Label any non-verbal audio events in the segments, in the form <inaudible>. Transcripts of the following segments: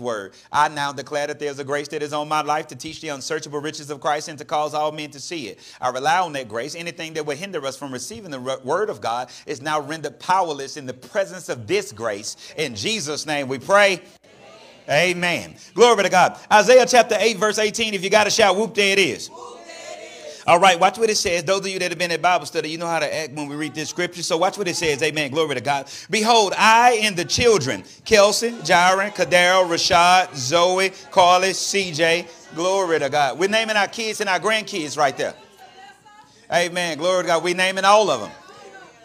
word. I now declare that there's a grace that is on my life to teach the unsearchable riches of Christ and to cause all men to see it. I rely on that grace. Anything that would hinder us from receiving the word of God is now rendered powerless in the presence of this grace. In Jesus' name we pray. Amen. Amen. Glory to God. Isaiah chapter 8, verse 18. If you got a shout, whoop, there it is. All right, watch what it says. Those of you that have been at Bible study, you know how to act when we read this scripture. So watch what it says. Amen. Glory to God. Behold, I and the children, Kelsey, Jaron, Kadero, Rashad, Zoe, Carly, CJ. Glory to God. We're naming our kids and our grandkids right there. Amen. Glory to God. We're naming all of them.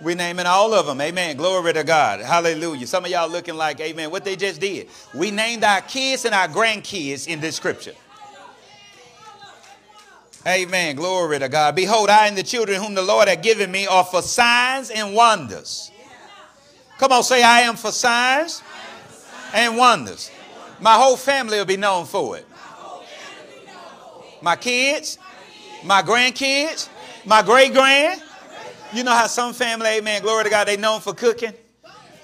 We're naming all of them. Amen. Glory to God. Hallelujah. Some of y'all looking like, amen, what they just did. We named our kids and our grandkids in this scripture. Amen. Glory to God. Behold, I and the children whom the Lord had given me are for signs and wonders. Come on, say, I am for signs and wonders. My whole family will be known for it. My kids, my grandkids, my great grand. You know how some family, amen, glory to God, they known for cooking.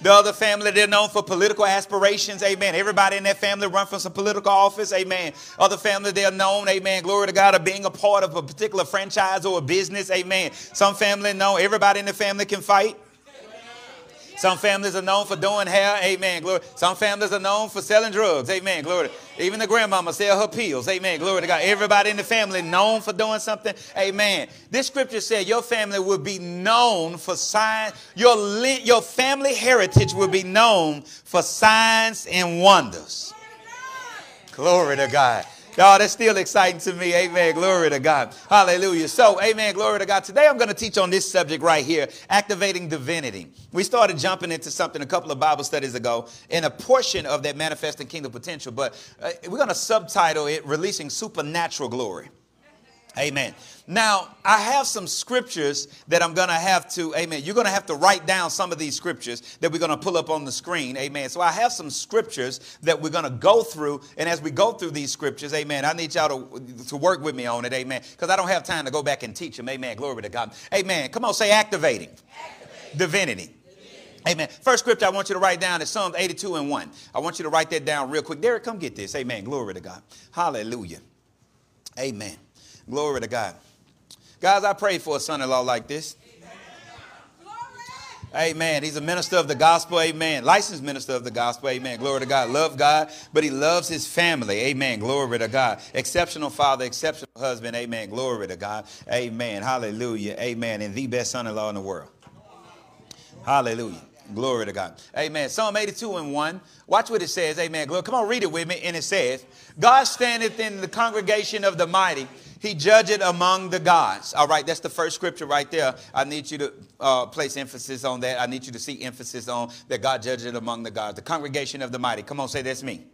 The other family, they're known for political aspirations. Amen. Everybody in that family run for some political office. Amen. Other family, they're known, amen, glory to God, of being a part of a particular franchise or a business. Amen. Some family know everybody in the family can fight. Some families are known for doing hair. Amen. Glory. Some families are known for selling drugs. Amen. Glory. Even the grandmama sell her pills. Amen. Glory to God. Everybody in the family known for doing something. Amen. This scripture said your family will be known for signs. Your, your family heritage will be known for signs and wonders. Glory to God. Y'all, that's still exciting to me. Amen. Glory to God. Hallelujah. So, amen. Glory to God. Today I'm going to teach on this subject right here activating divinity. We started jumping into something a couple of Bible studies ago in a portion of that manifesting kingdom potential, but uh, we're going to subtitle it Releasing Supernatural Glory. Amen. Now, I have some scriptures that I'm going to have to, amen. You're going to have to write down some of these scriptures that we're going to pull up on the screen. Amen. So I have some scriptures that we're going to go through. And as we go through these scriptures, amen, I need y'all to, to work with me on it. Amen. Because I don't have time to go back and teach them. Amen. Glory to God. Amen. Come on, say activating. activating. Divinity. Amen. First scripture I want you to write down is Psalms 82 and 1. I want you to write that down real quick. Derek, come get this. Amen. Glory to God. Hallelujah. Amen. Glory to God. Guys, I pray for a son in law like this. Amen. He's a minister of the gospel. Amen. Licensed minister of the gospel. Amen. Glory to God. Love God, but he loves his family. Amen. Glory to God. Exceptional father, exceptional husband. Amen. Glory to God. Amen. Hallelujah. Amen. And the best son in law in the world. Hallelujah. Glory to God. Amen. Psalm 82 and 1. Watch what it says. Amen. Glory. Come on, read it with me. And it says, God standeth in the congregation of the mighty he judged among the gods. All right, that's the first scripture right there. I need you to uh, place emphasis on that. I need you to see emphasis on that God judged among the gods. The congregation of the mighty. Come on, say that's me.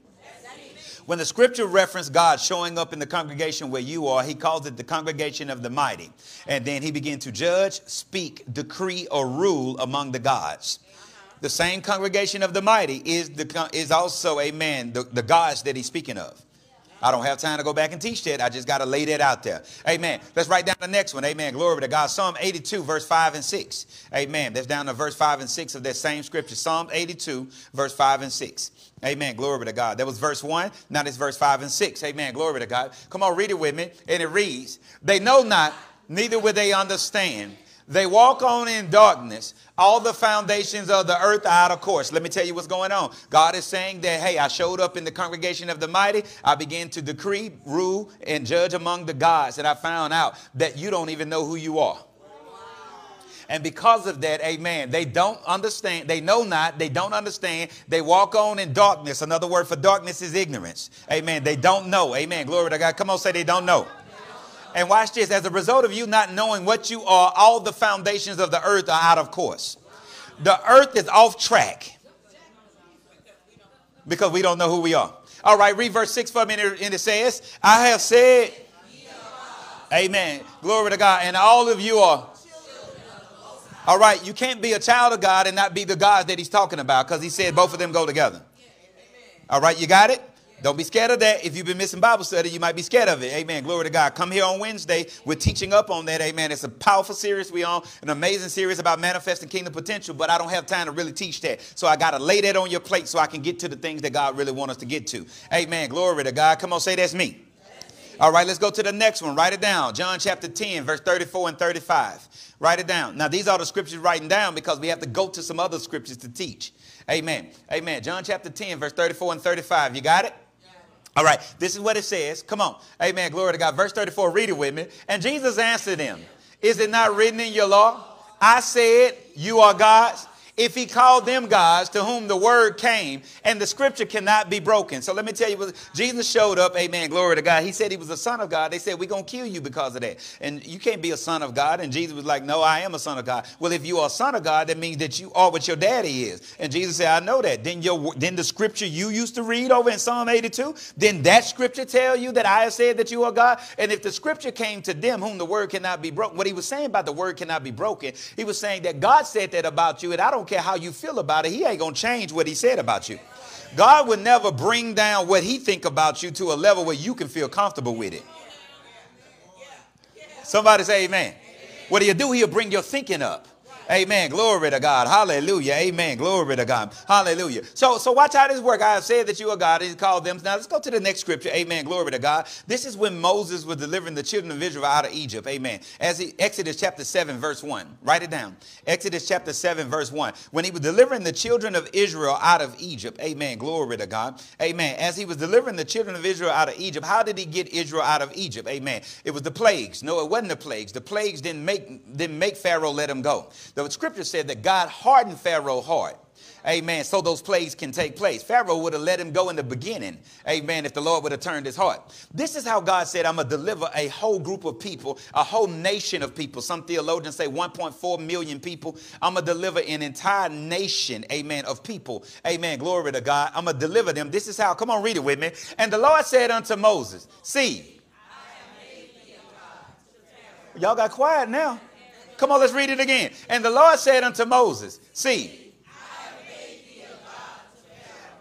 When the scripture referenced God showing up in the congregation where you are, he calls it the congregation of the mighty. And then he began to judge, speak, decree, or rule among the gods. The same congregation of the mighty is, the, is also, amen, the, the gods that he's speaking of. I don't have time to go back and teach that. I just got to lay that out there. Amen. Let's write down the next one. Amen. Glory to God. Psalm 82, verse 5 and 6. Amen. That's down to verse 5 and 6 of that same scripture. Psalm 82, verse 5 and 6. Amen. Glory to God. That was verse 1. Now it's verse 5 and 6. Amen. Glory to God. Come on, read it with me. And it reads, They know not, neither will they understand. They walk on in darkness. All the foundations of the earth are out of course. Let me tell you what's going on. God is saying that, hey, I showed up in the congregation of the mighty. I began to decree, rule, and judge among the gods. And I found out that you don't even know who you are. And because of that, amen, they don't understand. They know not. They don't understand. They walk on in darkness. Another word for darkness is ignorance. Amen. They don't know. Amen. Glory to God. Come on, say they don't know. And watch this. As a result of you not knowing what you are, all the foundations of the earth are out of course. The earth is off track because we don't know who we are. All right, read verse 6 for me, and it says, I have said, Amen. Glory to God. And all of you are. All right, you can't be a child of God and not be the God that he's talking about because he said both of them go together. All right, you got it? Don't be scared of that. If you've been missing Bible study, you might be scared of it. Amen. Glory to God. Come here on Wednesday. We're teaching up on that. Amen. It's a powerful series we on, an amazing series about manifesting kingdom potential, but I don't have time to really teach that. So I got to lay that on your plate so I can get to the things that God really wants us to get to. Amen. Glory to God. Come on, say that's me. All right, let's go to the next one. Write it down. John chapter 10, verse 34 and 35. Write it down. Now, these are the scriptures writing down because we have to go to some other scriptures to teach. Amen. Amen. John chapter 10, verse 34 and 35. You got it? All right, this is what it says. Come on. Amen. Glory to God. Verse 34, read it with me. And Jesus answered them, Is it not written in your law? I said, You are gods if he called them gods to whom the word came and the scripture cannot be broken. So let me tell you Jesus showed up, amen, glory to God. He said he was a son of God. They said, We're going to kill you because of that. And you can't be a son of God. And Jesus was like, No, I am a son of God. Well, if you are a son of God, that means that you are what your daddy is. And Jesus said, I know that. Then your then the scripture you used to read over in Psalm 82, then that scripture tell you that I have said that you are God. And if the scripture came to them whom the word cannot be broken, what he was saying about the word cannot be broken, he was saying that God said that about you, and I don't care how you feel about it, he ain't going to change what he said about you. God would never bring down what he think about you to a level where you can feel comfortable with it. Somebody say amen. What he'll do, he'll bring your thinking up. Amen. Glory to God. Hallelujah. Amen. Glory to God. Hallelujah. So, so watch how this work. I have said that you are God. He called them. Now let's go to the next scripture. Amen. Glory to God. This is when Moses was delivering the children of Israel out of Egypt. Amen. As he, Exodus chapter 7, verse 1. Write it down. Exodus chapter 7, verse 1. When he was delivering the children of Israel out of Egypt. Amen. Glory to God. Amen. As he was delivering the children of Israel out of Egypt, how did he get Israel out of Egypt? Amen. It was the plagues. No, it wasn't the plagues. The plagues didn't make, didn't make Pharaoh let him go. The scripture said that God hardened Pharaoh's heart. Amen. So those plagues can take place. Pharaoh would have let him go in the beginning. Amen. If the Lord would have turned his heart. This is how God said, I'm going to deliver a whole group of people, a whole nation of people. Some theologians say 1.4 million people. I'm going to deliver an entire nation, amen, of people. Amen. Glory to God. I'm going to deliver them. This is how. Come on, read it with me. And the Lord said unto Moses, See, y'all got quiet now. Come on, let's read it again. And the Lord said unto Moses, See,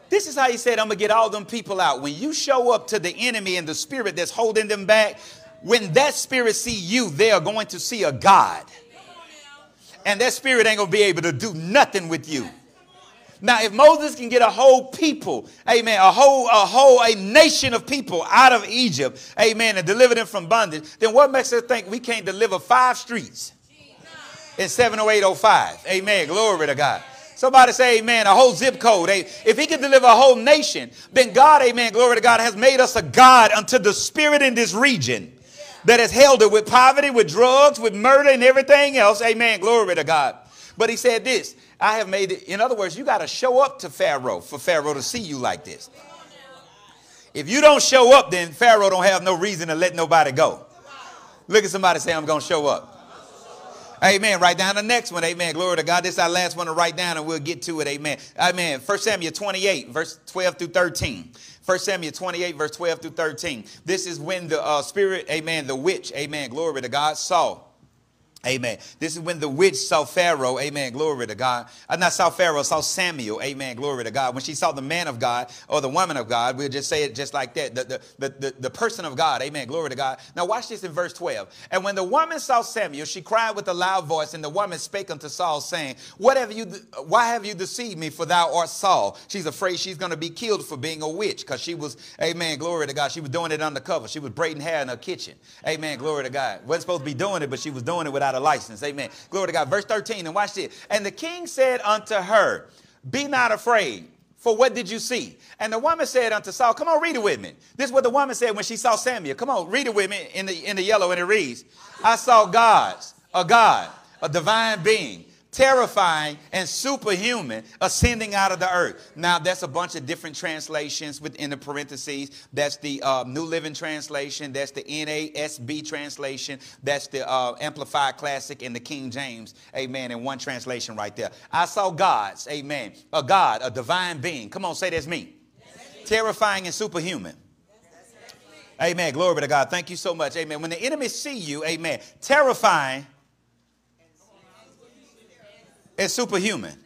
this is how he said, I'm going to get all them people out. When you show up to the enemy and the spirit that's holding them back, when that spirit see you, they are going to see a God. And that spirit ain't going to be able to do nothing with you. Now, if Moses can get a whole people, amen, a whole, a whole, a nation of people out of Egypt, amen, and deliver them from bondage, then what makes us think we can't deliver five streets? In 70805. Amen. Glory to God. Somebody say amen. A whole zip code. If he can deliver a whole nation, then God, amen, glory to God, has made us a God unto the spirit in this region that has held it with poverty, with drugs, with murder, and everything else. Amen. Glory to God. But he said this I have made it. In other words, you got to show up to Pharaoh for Pharaoh to see you like this. If you don't show up, then Pharaoh don't have no reason to let nobody go. Look at somebody say, I'm going to show up. Amen. Write down the next one. Amen. Glory to God. This is our last one to write down and we'll get to it. Amen. Amen. 1 Samuel 28, verse 12 through 13. 1 Samuel 28, verse 12 through 13. This is when the uh, spirit, amen, the witch, amen, glory to God, saw Amen. This is when the witch saw Pharaoh. Amen. Glory to God. Uh, not saw Pharaoh, saw Samuel. Amen. Glory to God. When she saw the man of God or the woman of God, we'll just say it just like that. The, the, the, the, the person of God. Amen. Glory to God. Now watch this in verse 12. And when the woman saw Samuel, she cried with a loud voice, and the woman spake unto Saul, saying, What have you, why have you deceived me? For thou art Saul. She's afraid she's going to be killed for being a witch because she was, amen. Glory to God. She was doing it undercover. She was braiding hair in her kitchen. Amen. Glory to God. Wasn't supposed to be doing it, but she was doing it without a license. Amen. Glory to God. Verse 13, and watch this. And the king said unto her, Be not afraid. For what did you see? And the woman said unto Saul, Come on, read it with me. This is what the woman said when she saw Samuel. Come on, read it with me in the, in the yellow, and it reads, I saw gods, a God, a divine being, terrifying and superhuman ascending out of the earth. Now, that's a bunch of different translations within the parentheses. That's the uh, New Living Translation. That's the NASB translation. That's the uh, Amplified Classic and the King James. Amen. In one translation right there. I saw gods. Amen. A God, a divine being. Come on, say that's me. Terrifying and superhuman. Amen. Glory be to God. Thank you so much. Amen. When the enemy see you, amen, terrifying is superhuman.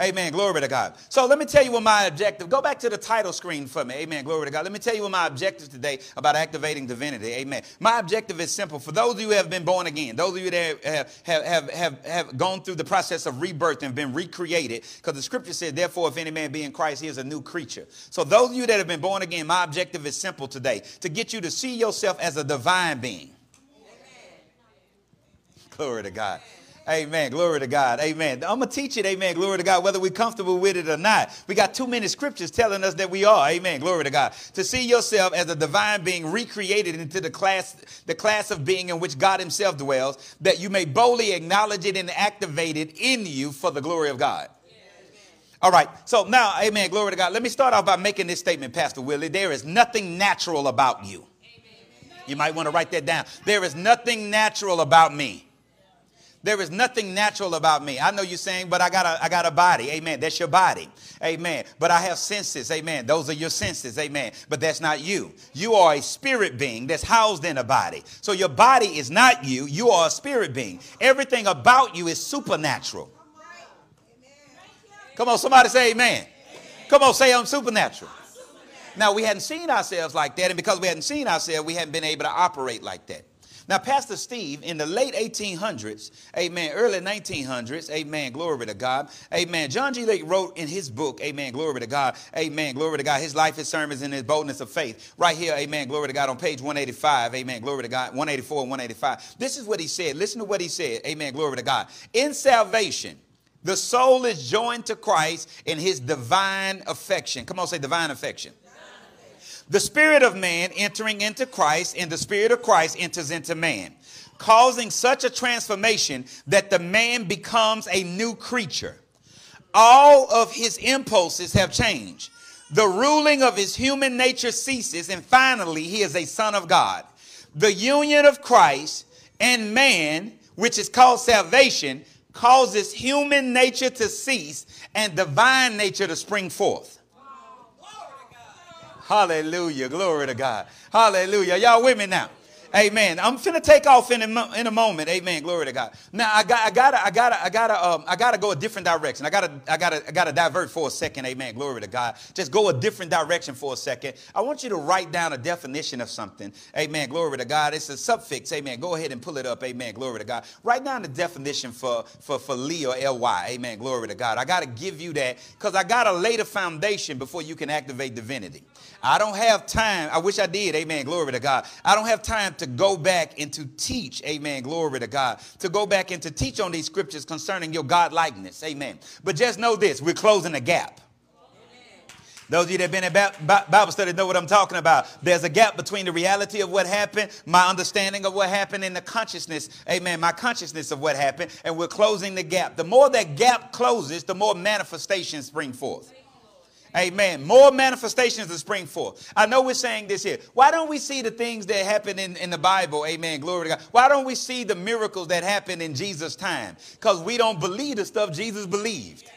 Amen. Glory to God. So let me tell you what my objective. Go back to the title screen for me. Amen. Glory to God. Let me tell you what my objective today about activating divinity. Amen. My objective is simple. For those of you who have been born again, those of you that have have have have, have gone through the process of rebirth and been recreated, because the scripture says, therefore, if any man be in Christ, he is a new creature. So those of you that have been born again, my objective is simple today: to get you to see yourself as a divine being. Amen. Glory to God. Amen. Glory to God. Amen. I'm going to teach it. Amen. Glory to God, whether we're comfortable with it or not. We got too many scriptures telling us that we are. Amen. Glory to God. To see yourself as a divine being recreated into the class, the class of being in which God himself dwells, that you may boldly acknowledge it and activate it in you for the glory of God. All right. So now, amen. Glory to God. Let me start off by making this statement, Pastor Willie. There is nothing natural about you. You might want to write that down. There is nothing natural about me. There is nothing natural about me. I know you're saying, but I got a, I got a body. Amen. That's your body. Amen. But I have senses. Amen. Those are your senses. Amen. But that's not you. You are a spirit being that's housed in a body. So your body is not you. You are a spirit being. Everything about you is supernatural. Come on, somebody say amen. Come on, say I'm supernatural. Now, we hadn't seen ourselves like that, and because we hadn't seen ourselves, we hadn't been able to operate like that. Now, Pastor Steve, in the late 1800s, amen, early 1900s, amen, glory to God, amen. John G. Lake wrote in his book, amen, glory to God, amen, glory to God, his life, his sermons, and his boldness of faith. Right here, amen, glory to God, on page 185, amen, glory to God, 184 and 185. This is what he said. Listen to what he said, amen, glory to God. In salvation, the soul is joined to Christ in his divine affection. Come on, say divine affection the spirit of man entering into Christ, and the spirit of Christ enters into man, causing such a transformation that the man becomes a new creature. All of his impulses have changed. The ruling of his human nature ceases, and finally, he is a son of God. The union of Christ and man, which is called salvation, causes human nature to cease and divine nature to spring forth. Hallelujah. Glory to God. Hallelujah. Y'all with me now? Amen. I'm finna take off in a, in a moment. Amen. Glory to God. Now I got I gotta I gotta I gotta um, I gotta go a different direction. I gotta I gotta I gotta divert for a second. Amen. Glory to God. Just go a different direction for a second. I want you to write down a definition of something. Amen. Glory to God. It's a suffix. Amen. Go ahead and pull it up. Amen. Glory to God. Write down the definition for for for Lee or Ly. Amen. Glory to God. I gotta give you that because I gotta lay the foundation before you can activate divinity. I don't have time. I wish I did. Amen. Glory to God. I don't have time to go back and to teach. Amen. Glory to God. To go back and to teach on these scriptures concerning your God likeness. Amen. But just know this we're closing a gap. Those of you that have been in Bible study know what I'm talking about. There's a gap between the reality of what happened, my understanding of what happened, and the consciousness, amen, my consciousness of what happened, and we're closing the gap. The more that gap closes, the more manifestations spring forth. Amen. More manifestations to spring forth. I know we're saying this here. Why don't we see the things that happen in, in the Bible? Amen. Glory to God. Why don't we see the miracles that happened in Jesus' time? Because we don't believe the stuff Jesus believed.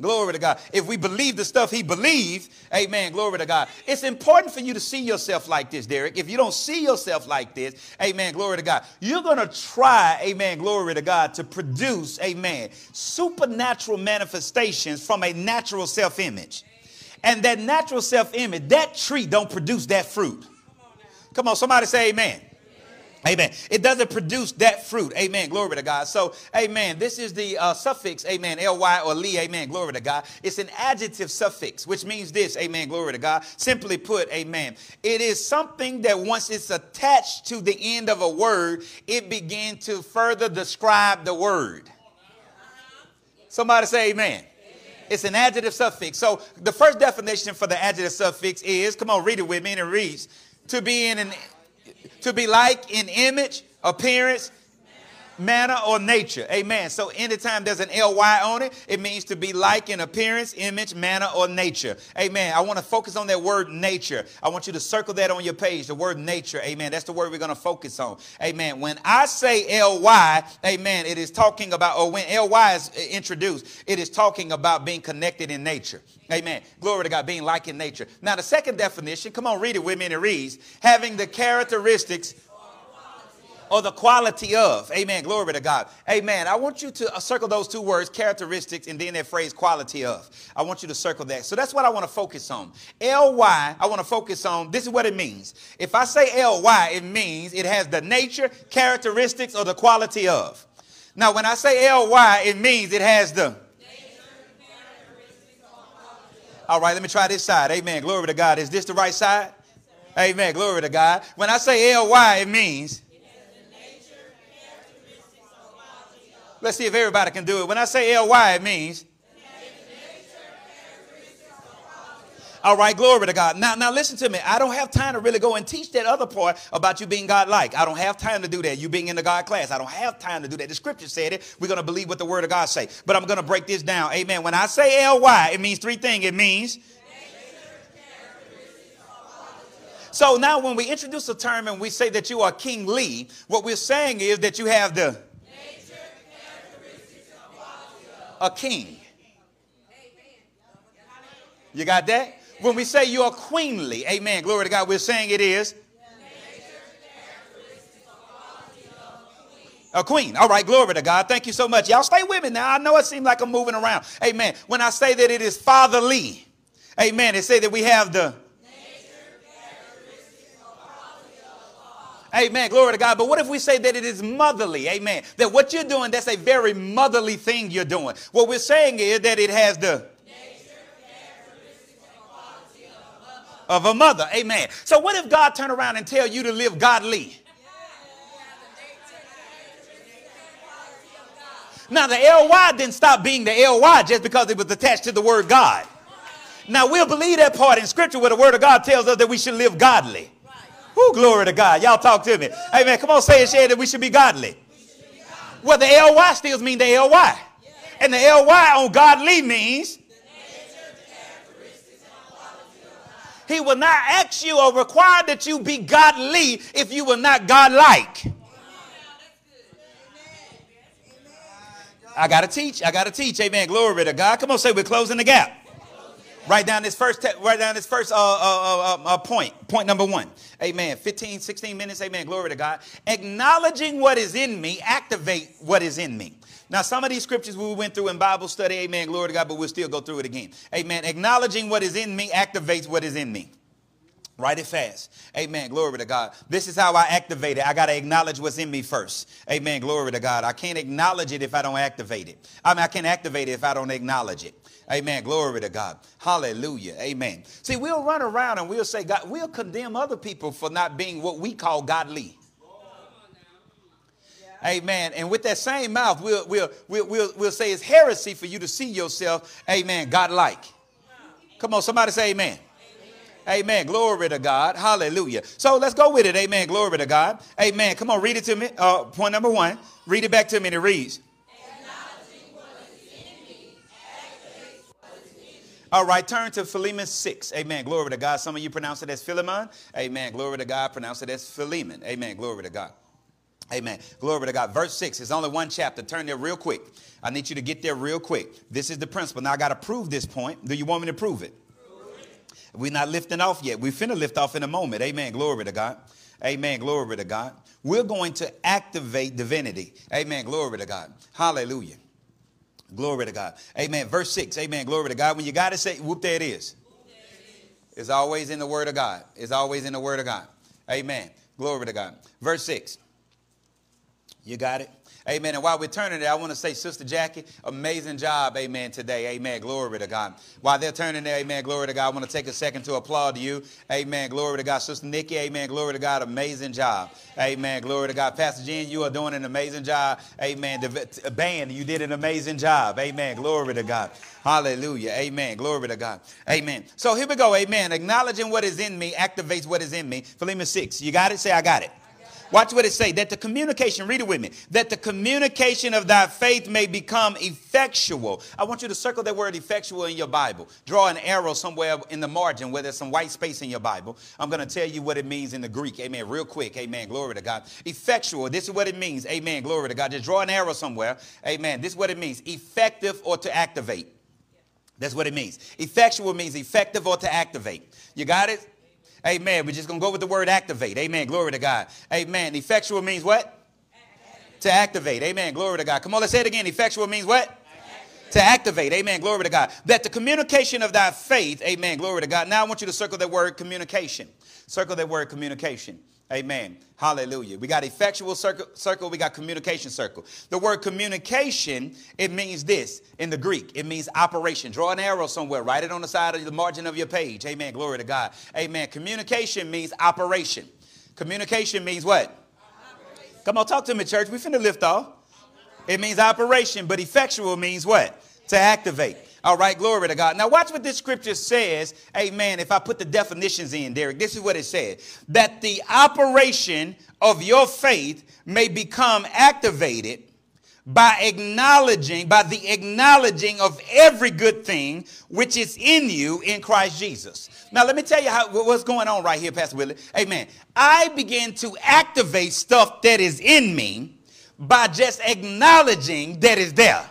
Glory to God. If we believe the stuff he believed, amen, glory to God. It's important for you to see yourself like this, Derek. If you don't see yourself like this, amen, glory to God, you're going to try, amen, glory to God, to produce, amen, supernatural manifestations from a natural self image. And that natural self image, that tree don't produce that fruit. Come on, somebody say amen. Amen. It doesn't produce that fruit. Amen. Glory to God. So, amen. This is the uh, suffix, amen, ly or li. Amen. Glory to God. It's an adjective suffix, which means this. Amen. Glory to God. Simply put, amen. It is something that once it's attached to the end of a word, it begins to further describe the word. Somebody say amen. It's an adjective suffix. So, the first definition for the adjective suffix is, come on, read it with me, and it reads, to be in an to be like in image, appearance, manner, or nature. Amen. So anytime there's an ly on it, it means to be like in appearance, image, manner, or nature. Amen. I want to focus on that word nature. I want you to circle that on your page, the word nature. Amen. That's the word we're going to focus on. Amen. When I say ly, amen, it is talking about, or when ly is introduced, it is talking about being connected in nature. Amen. Glory to God, being like in nature. Now, the second definition, come on, read it with me, and it reads having the characteristics or the quality of. Amen. Glory to God. Amen. I want you to uh, circle those two words, characteristics, and then that phrase, quality of. I want you to circle that. So that's what I want to focus on. L-Y, I want to focus on, this is what it means. If I say L-Y, it means it has the nature, characteristics, or the quality of. Now, when I say L-Y, it means it has the all right, let me try this side. Amen. Glory to God. Is this the right side? Amen. Glory to God. When I say L-Y, it means. Let's see if everybody can do it. When I say L-Y, it means. All right, glory to God. Now, now listen to me. I don't have time to really go and teach that other part about you being God-like. I don't have time to do that. You being in the God class. I don't have time to do that. The scripture said it. We're going to believe what the word of God say. But I'm going to break this down. Amen. When I say L-Y, it means three things. It means So now when we introduce a term and we say that you are King Lee, what we're saying is that you have the a king. You got that? When we say you are queenly, amen, glory to God, we're saying it is a queen. All right, glory to God. Thank you so much. Y'all stay with me now. I know it seems like I'm moving around. Amen. When I say that it is fatherly, amen, it say that we have the Amen. Glory to God. But what if we say that it is motherly? Amen. That what you're doing, that's a very motherly thing you're doing. What we're saying is that it has the of a mother. Amen. So what if God turn around and tell you to live godly? Now the LY didn't stop being the LY just because it was attached to the word God. Now we'll believe that part in scripture where the word of God tells us that we should live godly. Who glory to God. Y'all talk to me. Amen. Come on, say it, share that we should be godly. Well, the LY still mean the LY. And the LY on godly means He will not ask you or require that you be godly if you will not godlike. I got to teach. I got to teach. Amen. Glory to God. Come on, say we're closing the gap. Write down this first, te- write down this first uh, uh, uh, uh, point. Point number one. Amen. 15, 16 minutes. Amen. Glory to God. Acknowledging what is in me, activate what is in me. Now, some of these scriptures we went through in Bible study, amen, glory to God, but we'll still go through it again. Amen. Acknowledging what is in me activates what is in me. Write it fast. Amen. Glory to God. This is how I activate it. I got to acknowledge what's in me first. Amen. Glory to God. I can't acknowledge it if I don't activate it. I mean, I can't activate it if I don't acknowledge it. Amen. Glory to God. Hallelujah. Amen. See, we'll run around and we'll say, God, we'll condemn other people for not being what we call godly. Amen. And with that same mouth, we'll, we'll, we'll, we'll, say it's heresy for you to see yourself, amen, God-like. Come on, somebody say amen. amen. Amen. Glory to God. Hallelujah. So let's go with it. Amen. Glory to God. Amen. Come on, read it to me. Uh, point number one. Read it back to me and it reads. All right, turn to Philemon 6. Amen. Glory to God. Some of you pronounce it as Philemon. Amen. Glory to God. Pronounce it as Philemon. Amen. Glory to God. Amen. Glory to God. Verse 6 is only one chapter. Turn there real quick. I need you to get there real quick. This is the principle. Now I got to prove this point. Do you want me to prove it? We're not lifting off yet. We're finna lift off in a moment. Amen. Glory to God. Amen. Glory to God. We're going to activate divinity. Amen. Glory to God. Hallelujah. Glory to God. Amen. Verse 6. Amen. Glory to God. When you got to say, whoop, there it is. It's always in the Word of God. It's always in the Word of God. Amen. Glory to God. Verse 6. You got it? Amen. And while we're turning there, I want to say, Sister Jackie, amazing job, amen, today. Amen. Glory to God. While they're turning there, amen, glory to God, I want to take a second to applaud you. Amen. Glory to God. Sister Nikki, amen, glory to God, amazing job. Amen. Glory to God. Pastor Jen, you are doing an amazing job. Amen. The band, you did an amazing job. Amen. Glory to God. Hallelujah. Amen. Glory to God. Amen. So here we go. Amen. Acknowledging what is in me activates what is in me. Philemon 6. You got it? Say, I got it. Watch what it say. That the communication, read it with me. That the communication of thy faith may become effectual. I want you to circle that word effectual in your Bible. Draw an arrow somewhere in the margin where there's some white space in your Bible. I'm going to tell you what it means in the Greek. Amen. Real quick. Amen. Glory to God. Effectual. This is what it means. Amen. Glory to God. Just draw an arrow somewhere. Amen. This is what it means. Effective or to activate. That's what it means. Effectual means effective or to activate. You got it? Amen. We're just going to go with the word activate. Amen. Glory to God. Amen. Effectual means what? To activate. Amen. Glory to God. Come on, let's say it again. Effectual means what? to activate. Amen. Glory to God. That the communication of thy faith, amen. Glory to God. Now I want you to circle that word communication. Circle that word communication. Amen. Hallelujah. We got effectual circle, circle, we got communication circle. The word communication, it means this in the Greek. It means operation. Draw an arrow somewhere, write it on the side of the margin of your page. Amen. Glory to God. Amen. Communication means operation. Communication means what? Operation. Come on, talk to me, church. We finna lift off. It means operation, but effectual means what? To activate. All right, glory to God. Now, watch what this scripture says. Amen. If I put the definitions in, Derek, this is what it said that the operation of your faith may become activated by acknowledging, by the acknowledging of every good thing which is in you in Christ Jesus. Now, let me tell you how, what's going on right here, Pastor Willie. Amen. I begin to activate stuff that is in me by just acknowledging that it's there.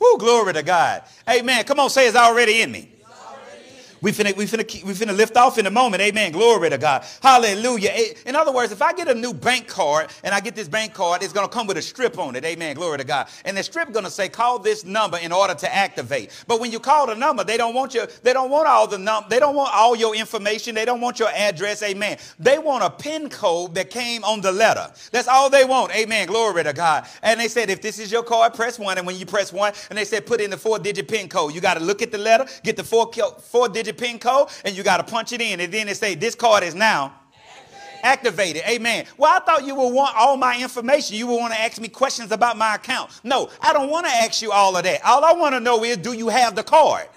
Whoo, glory to God. Amen. Come on, say it's already in me. We finna, we finna, we finna lift off in a moment. Amen. Glory to God. Hallelujah. In other words, if I get a new bank card and I get this bank card, it's to come with a strip on it. Amen. Glory to God. And the strip to say, call this number in order to activate. But when you call the number, they don't want you, they don't want all the num, they don't want all your information. They don't want your address. Amen. They want a pin code that came on the letter. That's all they want. Amen. Glory to God. And they said, if this is your card, press one. And when you press one, and they said, put in the four digit pin code. You got to look at the letter, get the four, four digit pin code and you got to punch it in. And then it say, this card is now activated. Amen. Well, I thought you would want all my information. You would want to ask me questions about my account. No, I don't want to ask you all of that. All I want to know is, do you have the card?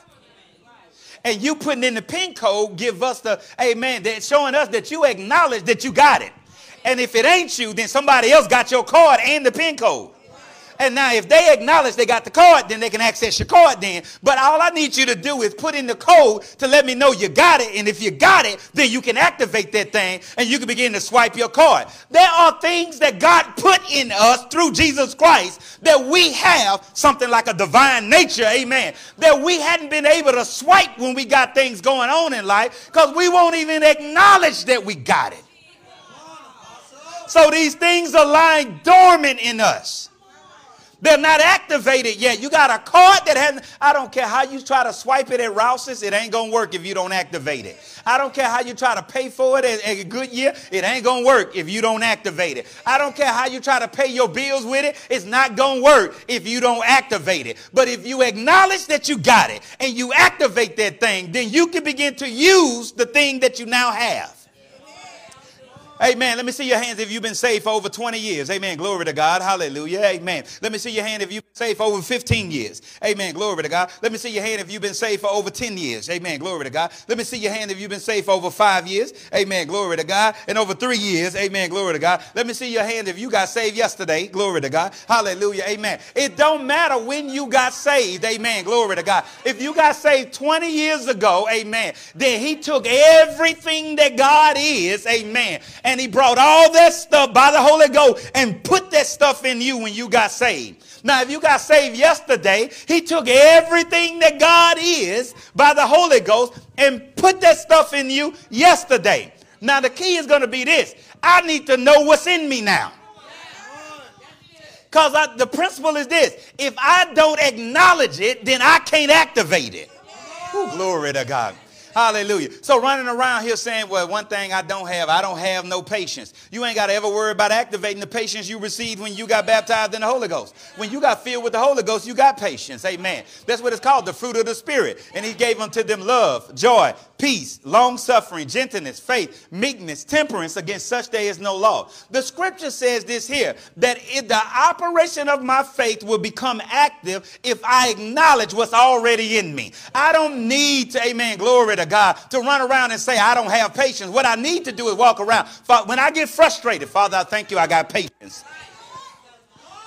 And you putting in the pin code give us the, amen, that showing us that you acknowledge that you got it. And if it ain't you, then somebody else got your card and the pin code. And now if they acknowledge they got the card, then they can access your card then. But all I need you to do is put in the code to let me know you got it. And if you got it, then you can activate that thing and you can begin to swipe your card. There are things that God put in us through Jesus Christ that we have something like a divine nature, amen, that we hadn't been able to swipe when we got things going on in life because we won't even acknowledge that we got it. So these things are lying dormant in us. They're not activated yet. You got a card that hasn't, I don't care how you try to swipe it at Rouse's, it ain't to work if you don't activate it. I don't care how you try to pay for it at, at Goodyear, it ain't to work if you don't activate it. I don't care how you try to pay your bills with it, it's not to work if you don't activate it. But if you acknowledge that you got it and you activate that thing, then you can begin to use the thing that you now have. Amen. Let me see your hands if you've been saved for over 20 years. Amen. Glory to God. Hallelujah. Amen. Let me see your hand if you've saved for over 15 years. Amen. Glory to God. Let me see your hand if you've been saved for over 10 years. Amen. Glory to God. Let me see your hand if you've been saved for over five years. Amen. Glory to God. And over three years. Amen. Glory to God. Let me see your hand if you got saved yesterday. Glory to God. Hallelujah. Amen. It don't matter when you got saved. Amen. Glory to God. If you got saved 20 years ago, amen, then he took everything that God is, amen, and he brought all that stuff by the Holy Ghost and put that stuff in you when you got saved. Now, if you got saved yesterday, he took everything that God is by the Holy Ghost and put that stuff in you yesterday. Now, the key is going to be this I need to know what's in me now. Because the principle is this if I don't acknowledge it, then I can't activate it. Ooh, glory to God. Hallelujah. So running around here saying, well, one thing I don't have, I don't have no patience. You ain't got to ever worry about activating the patience you received when you got baptized in the Holy Ghost. When you got filled with the Holy Ghost, you got patience. Amen. That's what it's called, the fruit of the Spirit. And he gave unto them love, joy, peace, long suffering, gentleness, faith, meekness, temperance. Against such there is no law. The scripture says this here that the operation of my faith will become active if I acknowledge what's already in me. I don't need to, amen, glory to God, to run around and say, I don't have patience. What I need to do is walk around. When I get frustrated, Father, I thank you, I got patience.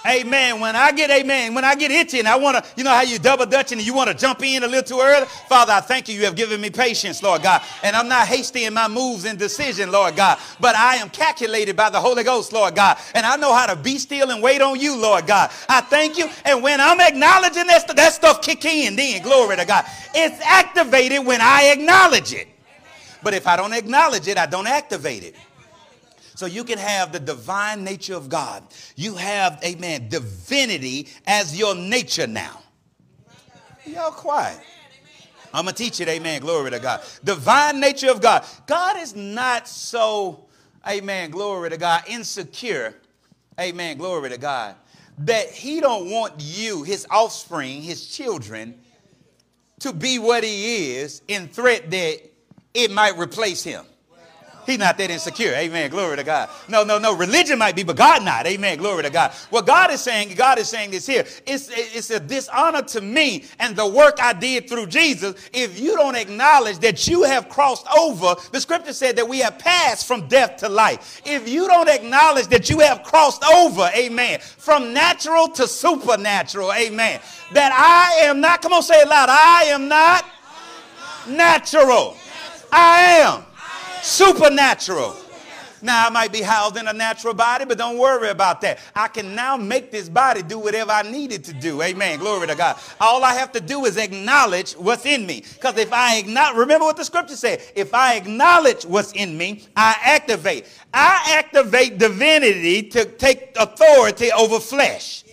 Amen. When I get, amen, when I get itchy and I want to, you know how you double dutching and you want to jump in a little too early? Father, I thank you. You have given me patience, Lord God. And I'm not hasty in my moves and decision, Lord God. But I am calculated by the Holy Ghost, Lord God. And I know how to be still and wait on you, Lord God. I thank you. And when I'm acknowledging that, that stuff kick in, then glory to God. It's activated when I acknowledge it. But if I don't acknowledge it, I don't activate it. So you can have the divine nature of God. You have, amen, divinity as your nature now. Y'all quiet. I'm going to teach it, amen. Glory to God. Divine nature of God. God is not so, amen, glory to God, insecure, amen, glory to God, that he don't want you, his offspring, his children, to be what he is in threat that it might replace him. He's not that insecure. Amen. Glory to God. No, no, no. Religion might be, but God not. Amen. Glory to God. What God is saying, God is saying this here. It's, it's a dishonor to me and the work I did through Jesus if you don't acknowledge that you have crossed over. The scripture said that we have passed from death to life. If you don't acknowledge that you have crossed over, amen, from natural to supernatural, amen, that I am not, come on, say it loud, I am not natural. I am supernatural. Now, I might be housed in a natural body, but don't worry about that. I can now make this body do whatever I needed to do. Amen. Glory to God. All I have to do is acknowledge what's in me. Because if I acknowledge, remember what the scripture said if I acknowledge what's in me, I activate. I activate divinity to take authority over flesh.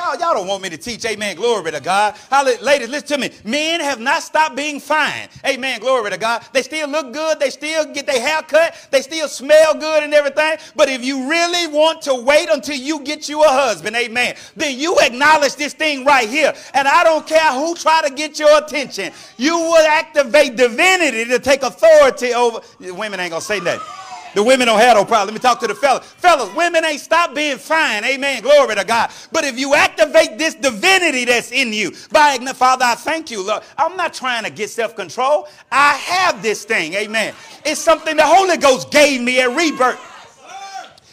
Y'all, y'all don't want me to teach. Amen. Glory to God. Ladies, listen to me. Men have not stopped being fine. Amen. Glory to God. They still look good. They still get their hair cut. They still smell good and everything. But if you really want to wait until you get you a husband, amen, then you acknowledge this thing right here. And I don't care who try to get your attention. You will activate divinity to take authority over. Women ain't going to say nothing. The women don't have no problem. Let me talk to the fellas. Fellas, women ain't stop being fine. Amen. Glory to God. But if you activate this divinity that's in you, by the Father, I thank you, Lord. I'm not trying to get self-control. I have this thing. Amen. It's something the Holy Ghost gave me at rebirth.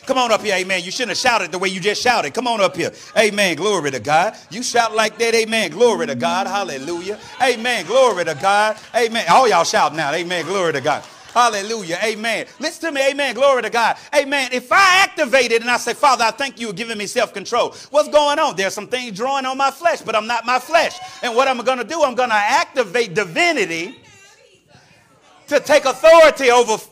Come on up here, amen. You shouldn't have shouted the way you just shouted. Come on up here. Amen. Glory to God. You shout like that, amen. Glory to God. Hallelujah. Amen. Glory to God. Amen. All y'all shout now. Amen. Glory to God. Hallelujah. Amen. Listen to me. Amen. Glory to God. Amen. If I activate it and I say, Father, I thank you for giving me self control, what's going on? There's some things drawing on my flesh, but I'm not my flesh. And what I'm going to do, I'm going to activate divinity to take authority over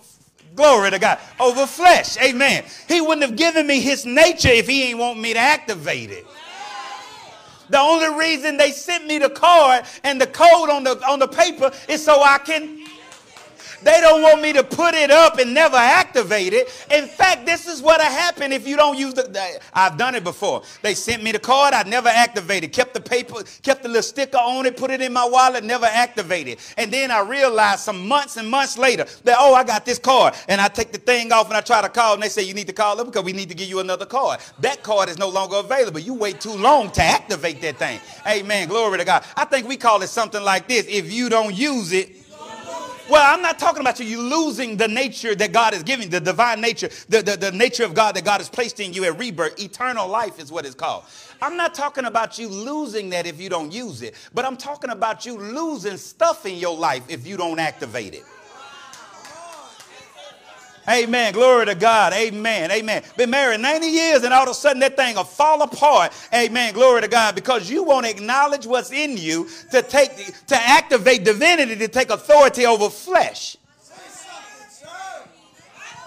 glory to God, over flesh. Amen. He wouldn't have given me his nature if he ain't want me to activate it. The only reason they sent me the card and the code on the on the paper is so I can they don't want me to put it up and never activate it. In fact, this is what happened if you don't use the. I've done it before. They sent me the card, I never activated. Kept the paper, kept the little sticker on it, put it in my wallet, never activated. And then I realized some months and months later that, oh, I got this card. And I take the thing off and I try to call, and they say, you need to call them because we need to give you another card. That card is no longer available. You wait too long to activate that thing. Amen. Glory to God. I think we call it something like this if you don't use it, well, I'm not talking about you. You losing the nature that God is giving, the divine nature, the, the, the nature of God that God has placed in you at rebirth. Eternal life is what it's called. I'm not talking about you losing that if you don't use it, but I'm talking about you losing stuff in your life if you don't activate it. Amen. Glory to God. Amen. Amen. Been married 90 years and all of a sudden that thing will fall apart. Amen. Glory to God. Because you won't acknowledge what's in you to take to activate divinity to take authority over flesh.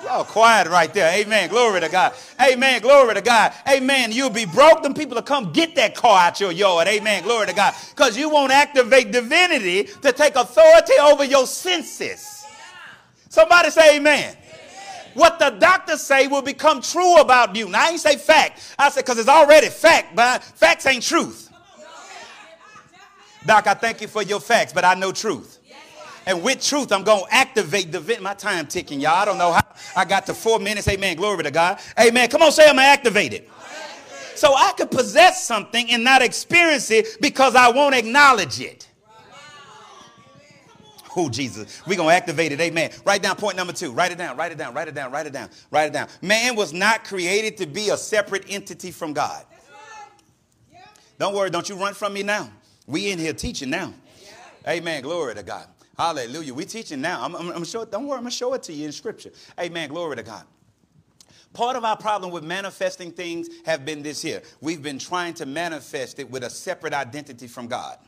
Y'all quiet right there. Amen. Glory to God. Amen. Glory to God. Amen. You'll be broke. Them people will come get that car out your yard. Amen. Glory to God. Because you won't activate divinity to take authority over your senses. Somebody say amen what the doctors say will become true about you. Now, I ain't say fact. I said because it's already fact, but facts ain't truth. Doc, I thank you for your facts, but I know truth. And with truth, I'm going to activate the vent. My time ticking, y'all. I don't know how I got to four minutes. Amen. Glory to God. Amen. Come on, say I'm going to activate it. So I could possess something and not experience it because I won't acknowledge it. Oh, Jesus. We're going to activate it. Amen. Write down point number two. Write it down. Write it down. Write it down. Write it down. Write it down. Man was not created to be a separate entity from God. Don't worry. Don't you run from me now. We in here teaching now. Amen. Glory to God. Hallelujah. We teaching now. I'm, I'm, I'm show, don't worry. I'm going to show it to you in scripture. Amen. Glory to God. Part of our problem with manifesting things have been this here. We've been trying to manifest it with a separate identity from God.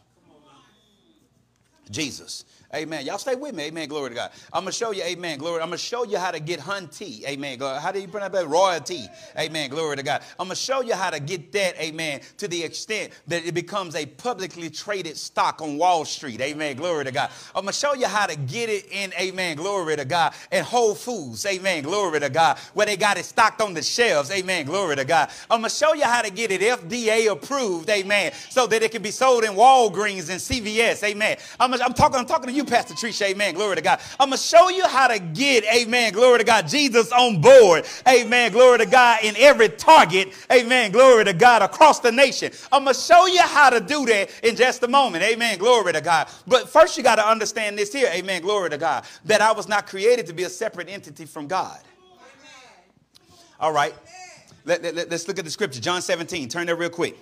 Jesus. Amen. Y'all stay with me. Amen. Glory to God. I'm going to show you, amen. Glory. I'm going to show you how to get hunty. Amen. Glory. How do you pronounce that? Royalty. Amen. Glory to God. I'm going to show you how to get that, amen, to the extent that it becomes a publicly traded stock on Wall Street. Amen. Glory to God. I'm going to show you how to get it in, amen. Glory to God. And Whole Foods. Amen. Glory to God. Where they got it stocked on the shelves. Amen. Glory to God. I'm going to show you how to get it FDA approved. Amen. So that it can be sold in Walgreens and CVS. Amen. I'm, I'm talking, I'm talking to you you, Pastor Trish. Amen. Glory to God. I'm going to show you how to get, amen, glory to God, Jesus on board. Amen. Glory to God in every target. Amen. Glory to God across the nation. I'm going to show you how to do that in just a moment. Amen. Glory to God. But first, you got to understand this here. Amen. Glory to God. That I was not created to be a separate entity from God. All right. Let, let, let's look at the scripture. John 17. Turn there real quick.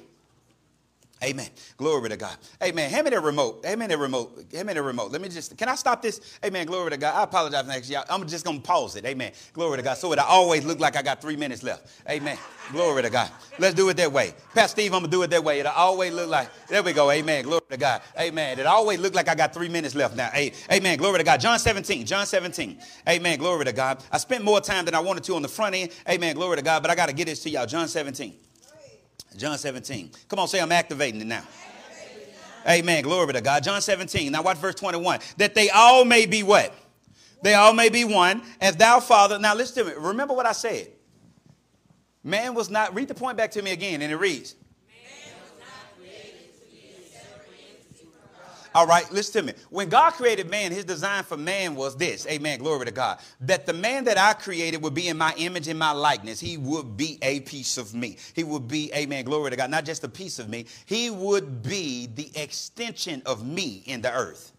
Amen. Glory to God. Amen. Hand me the remote. Hand me the remote. Hand me the remote. Let me just, can I stop this? Amen. Glory to God. I apologize next y'all. I'm just going to pause it. Amen. Glory to God. So it always look like I got three minutes left. Amen. Glory to God. Let's do it that way. Pastor Steve, I'm going to do it that way. It'll always look like, there we go. Amen. Glory to God. Amen. It always look like I got three minutes left now. Amen. Glory to God. John 17. John 17. Amen. Glory to God. I spent more time than I wanted to on the front end. Amen. Glory to God. But I got to get this to y'all. John 17. John 17. Come on, say I'm activating it now. Amen. Glory be to God. John 17. Now watch verse 21. That they all may be what? They all may be one. As thou, Father. Now listen to me. Remember what I said. Man was not, read the point back to me again, and it reads. All right, listen to me. When God created man, his design for man was this. Amen. Glory to God. That the man that I created would be in my image and my likeness. He would be a piece of me. He would be, amen, glory to God, not just a piece of me. He would be the extension of me in the earth.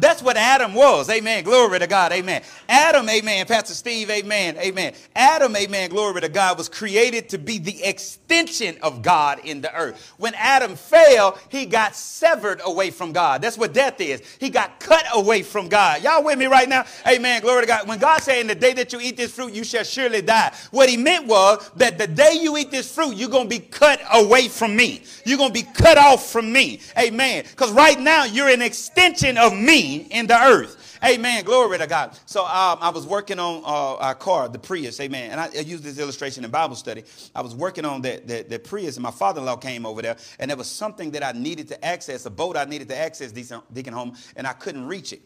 That's what Adam was. Amen. Glory to God. Amen. Adam, amen. Pastor Steve, amen. Amen. Adam, amen. Glory to God was created to be the extension of God in the earth. When Adam fell, he got severed away from God. That's what death is. He got cut away from God. Y'all with me right now? Amen. Glory to God. When God said, in the day that you eat this fruit, you shall surely die. What he meant was that the day you eat this fruit, you're going to be cut away from me. You're going to be cut off from me. Amen. Because right now, you're an extension of me in the earth. Amen. Glory to God. So um, I was working on uh, our car, the Prius. Amen. And I, I used this illustration in Bible study. I was working on that, that Prius, and my father-in-law came over there, and there was something that I needed to access, a boat I needed to access Deacon Home, and I couldn't reach it.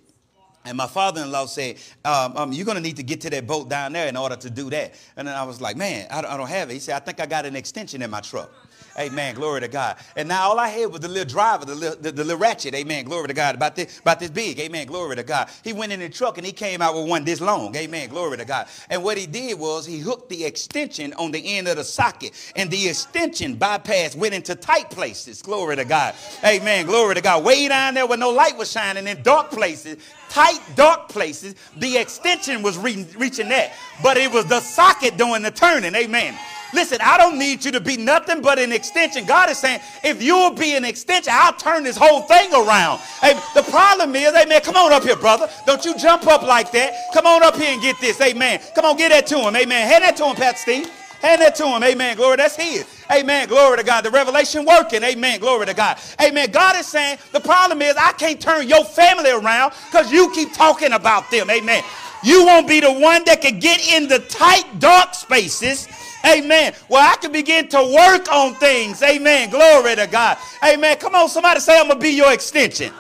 And my father-in-law said, um, um, you're going to need to get to that boat down there in order to do that. And then I was like, man, I don't, I don't have it. He said, I think I got an extension in my truck. Amen. Glory to God. And now all I had was the little driver, the little, the, the little ratchet. Amen. Glory to God. About this, about this big. Amen. Glory to God. He went in the truck and he came out with one this long. Amen. Glory to God. And what he did was he hooked the extension on the end of the socket. And the extension bypass went into tight places. Glory to God. Amen. Glory to God. Way down there where no light was shining in dark places tight, dark places, the extension was re- reaching that. But it was the socket doing the turning. Amen. Listen, I don't need you to be nothing but an extension. God is saying, if you'll be an extension, I'll turn this whole thing around. Hey, the problem is, amen, come on up here, brother. Don't you jump up like that. Come on up here and get this. Amen. Come on, get that to him. Amen. Hand that to him, Pat Steve. Hand that to him. Amen. Glory. That's his. Amen. Glory to God. The revelation working. Amen. Glory to God. Amen. God is saying the problem is I can't turn your family around because you keep talking about them. Amen. You won't be the one that can get in the tight, dark spaces Amen. Well, I can begin to work on things. Amen. Glory to God. Amen. Come on, somebody say, I'm going to be your extension.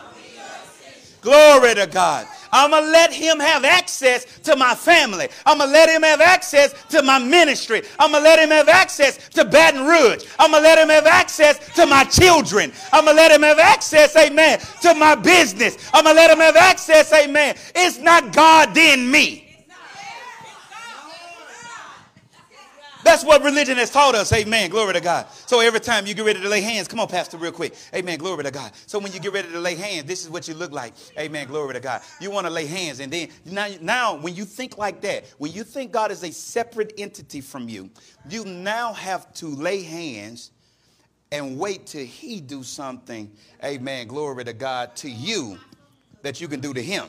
Glory to God. I'm going to let him have access to my family. I'm going to let him have access to my ministry. I'm going to let him have access to Baton Rouge. I'm going to let him have access to my children. I'm going to let him have access, amen, to my business. I'm going to let him have access, amen. It's not God, then me. That's what religion has taught us. Amen. Glory to God. So every time you get ready to lay hands, come on, Pastor, real quick. Amen. Glory to God. So when you get ready to lay hands, this is what you look like. Amen. Glory to God. You want to lay hands. And then now, now when you think like that, when you think God is a separate entity from you, you now have to lay hands and wait till he do something. Amen. Glory to God to you that you can do to him.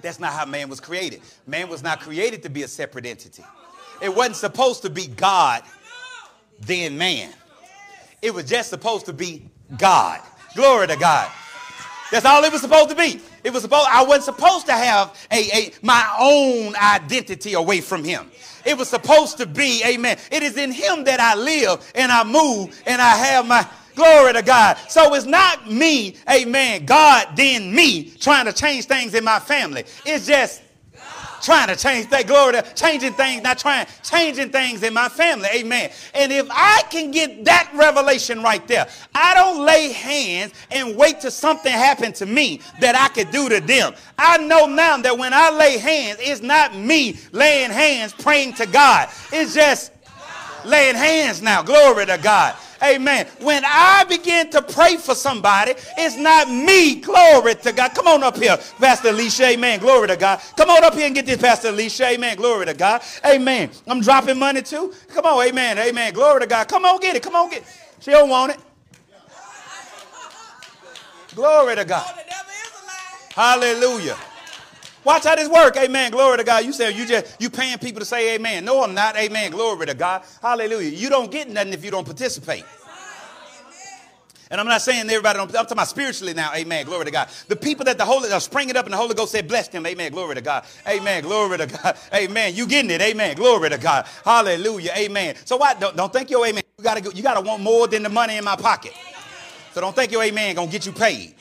That's not how man was created. Man was not created to be a separate entity. It wasn't supposed to be God, then man. It was just supposed to be God. Glory to God. That's all it was supposed to be. It was supposed I wasn't supposed to have a, a my own identity away from him. It was supposed to be, amen. It is in him that I live and I move and I have my glory to God. So it's not me, amen, God then me trying to change things in my family. It's just trying to change that glory to changing things, not trying, changing things in my family. Amen. And if I can get that revelation right there, I don't lay hands and wait till something happened to me that I could do to them. I know now that when I lay hands, it's not me laying hands praying to God. It's just laying hands now. Glory to God. Amen. When I begin to pray for somebody, it's not me. Glory to God. Come on up here, Pastor Alicia. Amen. Glory to God. Come on up here and get this, Pastor Alicia. Amen. Glory to God. Amen. I'm dropping money too. Come on. Amen. Amen. Glory to God. Come on, get it. Come on, get it. She don't want it. Glory to God. Hallelujah. Watch how this work. Amen. Glory to God. You say you just you paying people to say amen. No, I'm not. Amen. Glory to God. Hallelujah. You don't get nothing if you don't participate. And I'm not saying everybody don't, I'm talking about spiritually now. Amen. Glory to God. The people that the Holy are springing up and the Holy Ghost said, bless them. Amen. Glory to God. Amen. Glory to God. <laughs> Amen. You getting it. Amen. Glory to God. Hallelujah. Amen. So what? Don't, don't think your amen. You gotta go, you gotta want more than the money in my pocket. So don't think your amen gonna get you paid.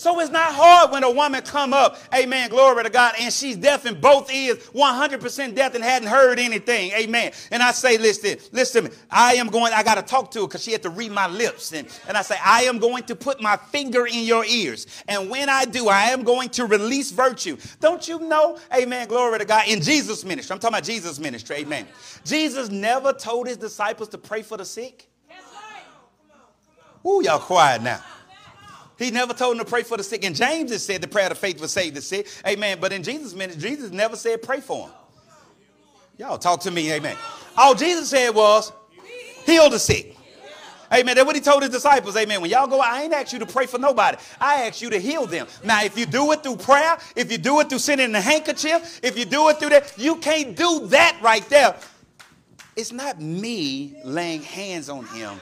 So it's not hard when a woman come up, amen, glory to God, and she's deaf in both ears, 100% deaf and hadn't heard anything, amen. And I say, listen, listen to me. I am going, I got to talk to her because she had to read my lips. And, and I say, I am going to put my finger in your ears. And when I do, I am going to release virtue. Don't you know, amen, glory to God, in Jesus' ministry. I'm talking about Jesus' ministry, amen. Jesus never told his disciples to pray for the sick. Ooh, y'all quiet now. He never told them to pray for the sick. And James has said the prayer of faith will save the sick. Amen. But in Jesus' ministry, Jesus never said pray for them. Y'all talk to me. Amen. All Jesus said was heal the sick. Amen. That's what he told his disciples. Amen. When y'all go, I ain't asked you to pray for nobody. I asked you to heal them. Now, if you do it through prayer, if you do it through sending a handkerchief, if you do it through that, you can't do that right there. It's not me laying hands on him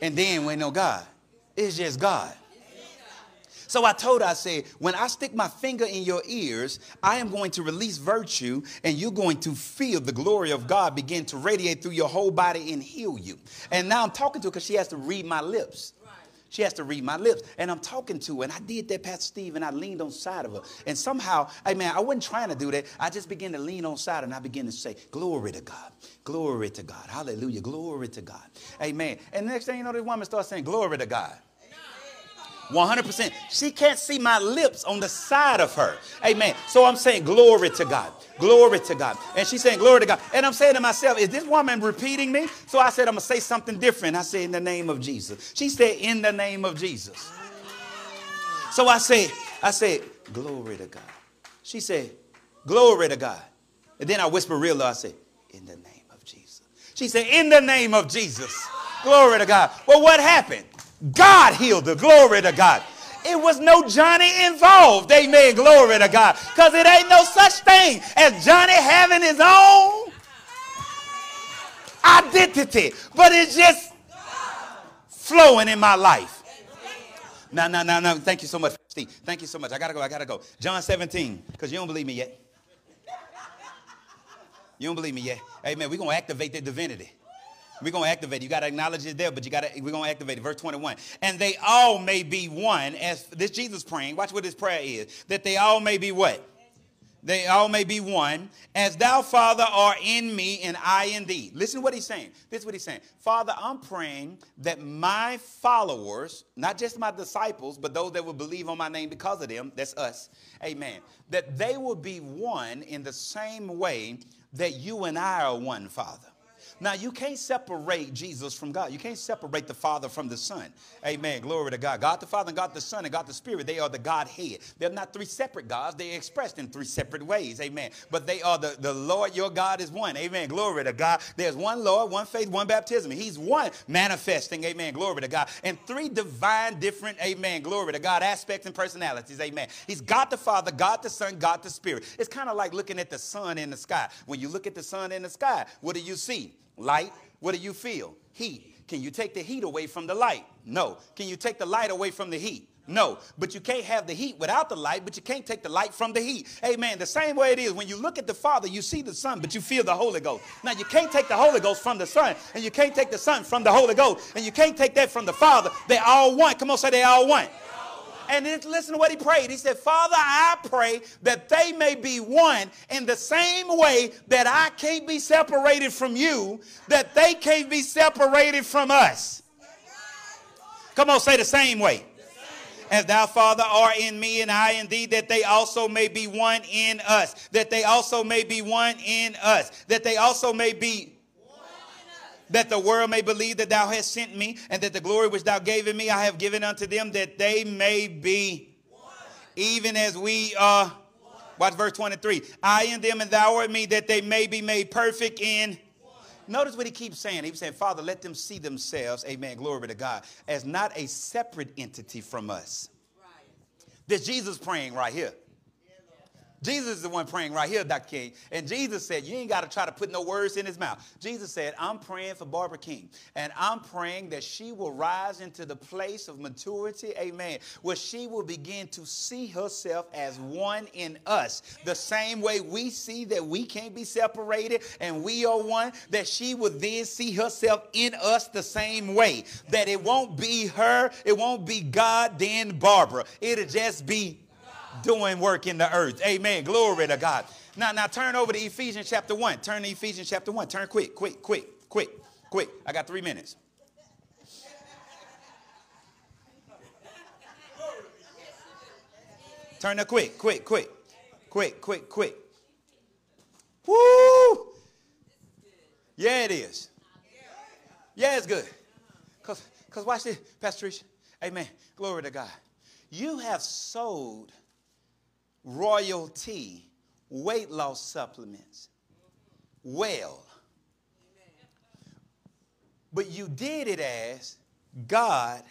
and then wait no God. It's just God. So I told her, I said, when I stick my finger in your ears, I am going to release virtue and you're going to feel the glory of God begin to radiate through your whole body and heal you. And now I'm talking to her because she has to read my lips. She has to read my lips. And I'm talking to her. And I did that, Pastor Steve, and I leaned on side of her. And somehow, I man, I wasn't trying to do that. I just began to lean on side and I began to say, Glory to God. Glory to God. Hallelujah. Glory to God. Amen. And the next thing you know, this woman starts saying, Glory to God. 100%. She can't see my lips on the side of her. Amen. So I'm saying, Glory to God. Glory to God. And she's saying, Glory to God. And I'm saying to myself, Is this woman repeating me? So I said, I'm going to say something different. I said, In the name of Jesus. She said, In the name of Jesus. So I said, I said, Glory to God. She said, Glory to God. And then I whispered real low. I said, In the name of Jesus. She said, In the name of Jesus. Glory to God. Well, what happened? God healed her. Glory to God. It was no Johnny involved. Amen. Glory to God. Because it ain't no such thing as Johnny having his own identity. But it's just flowing in my life. No, no, no, no. Thank you so much, Steve. Thank you so much. I got to go. I got to go. John 17, because you don't believe me yet. You don't believe me yet. Amen. We're going to activate the divinity. We're going to activate it. You got to acknowledge it there, but you got to, we're going to activate it. Verse 21. And they all may be one, as this Jesus praying. Watch what his prayer is. That they all may be what? They all may be one, as thou, Father, are in me and I in thee. Listen to what he's saying. This is what he's saying. Father, I'm praying that my followers, not just my disciples, but those that will believe on my name because of them, that's us, amen, that they will be one in the same way that you and I are one, Father. Now, you can't separate Jesus from God. You can't separate the Father from the Son. Amen. Glory to God. God the Father and God the Son and God the Spirit, they are the Godhead. They're not three separate gods. They're expressed in three separate ways. Amen. But they are the, the Lord, your God is one. Amen. Glory to God. There's one Lord, one faith, one baptism. He's one manifesting. Amen. Glory to God. And three divine, different, amen. Glory to God, aspects and personalities. Amen. He's God the Father, God the Son, God the Spirit. It's kind of like looking at the sun in the sky. When you look at the sun in the sky, what do you see? Light What do you feel? Heat. Can you take the heat away from the light? No. Can you take the light away from the heat? No, but you can't have the heat without the light, but you can't take the light from the heat. Amen. The same way it is when you look at the Father, you see the Son, but you feel the Holy Ghost. Now, you can't take the Holy Ghost from the Son, and you can't take the Son from the Holy Ghost, and you can't take that from the Father. They all one. Come on, say they all one. And then listen to what he prayed. He said, Father, I pray that they may be one in the same way that I can't be separated from you, that they can't be separated from us. Come on, say the same way as thou, Father, art in me and I in thee, that they also may be one in us, that they also may be one in us, that they also may be that the world may believe that thou hast sent me, and that the glory which thou gave me I have given unto them, that they may be one. even as we are. Watch verse 23. I in them and thou in me, that they may be made perfect in. Notice what he keeps saying. He saying, Father, let them see themselves, amen, glory to God, as not a separate entity from us. Right. This Jesus praying right here. Jesus is the one praying right here, Dr. King. And Jesus said, You ain't got to try to put no words in his mouth. Jesus said, I'm praying for Barbara King. And I'm praying that she will rise into the place of maturity, amen, where she will begin to see herself as one in us. The same way we see that we can't be separated and we are one, that she will then see herself in us the same way. That it won't be her, it won't be God, then Barbara. It'll just be doing work in the earth. Amen. Glory to God. Now, now turn over to Ephesians chapter 1. Turn to Ephesians chapter 1. Turn quick, quick, quick, quick, quick. I got three minutes. Turn to quick, quick, quick, quick, quick, quick. Woo! Yeah, it is. Yeah, it's good. Because cause watch this, Pastor Tricia. Amen. Glory to God. You have sowed royalty weight loss supplements well. But you did it as God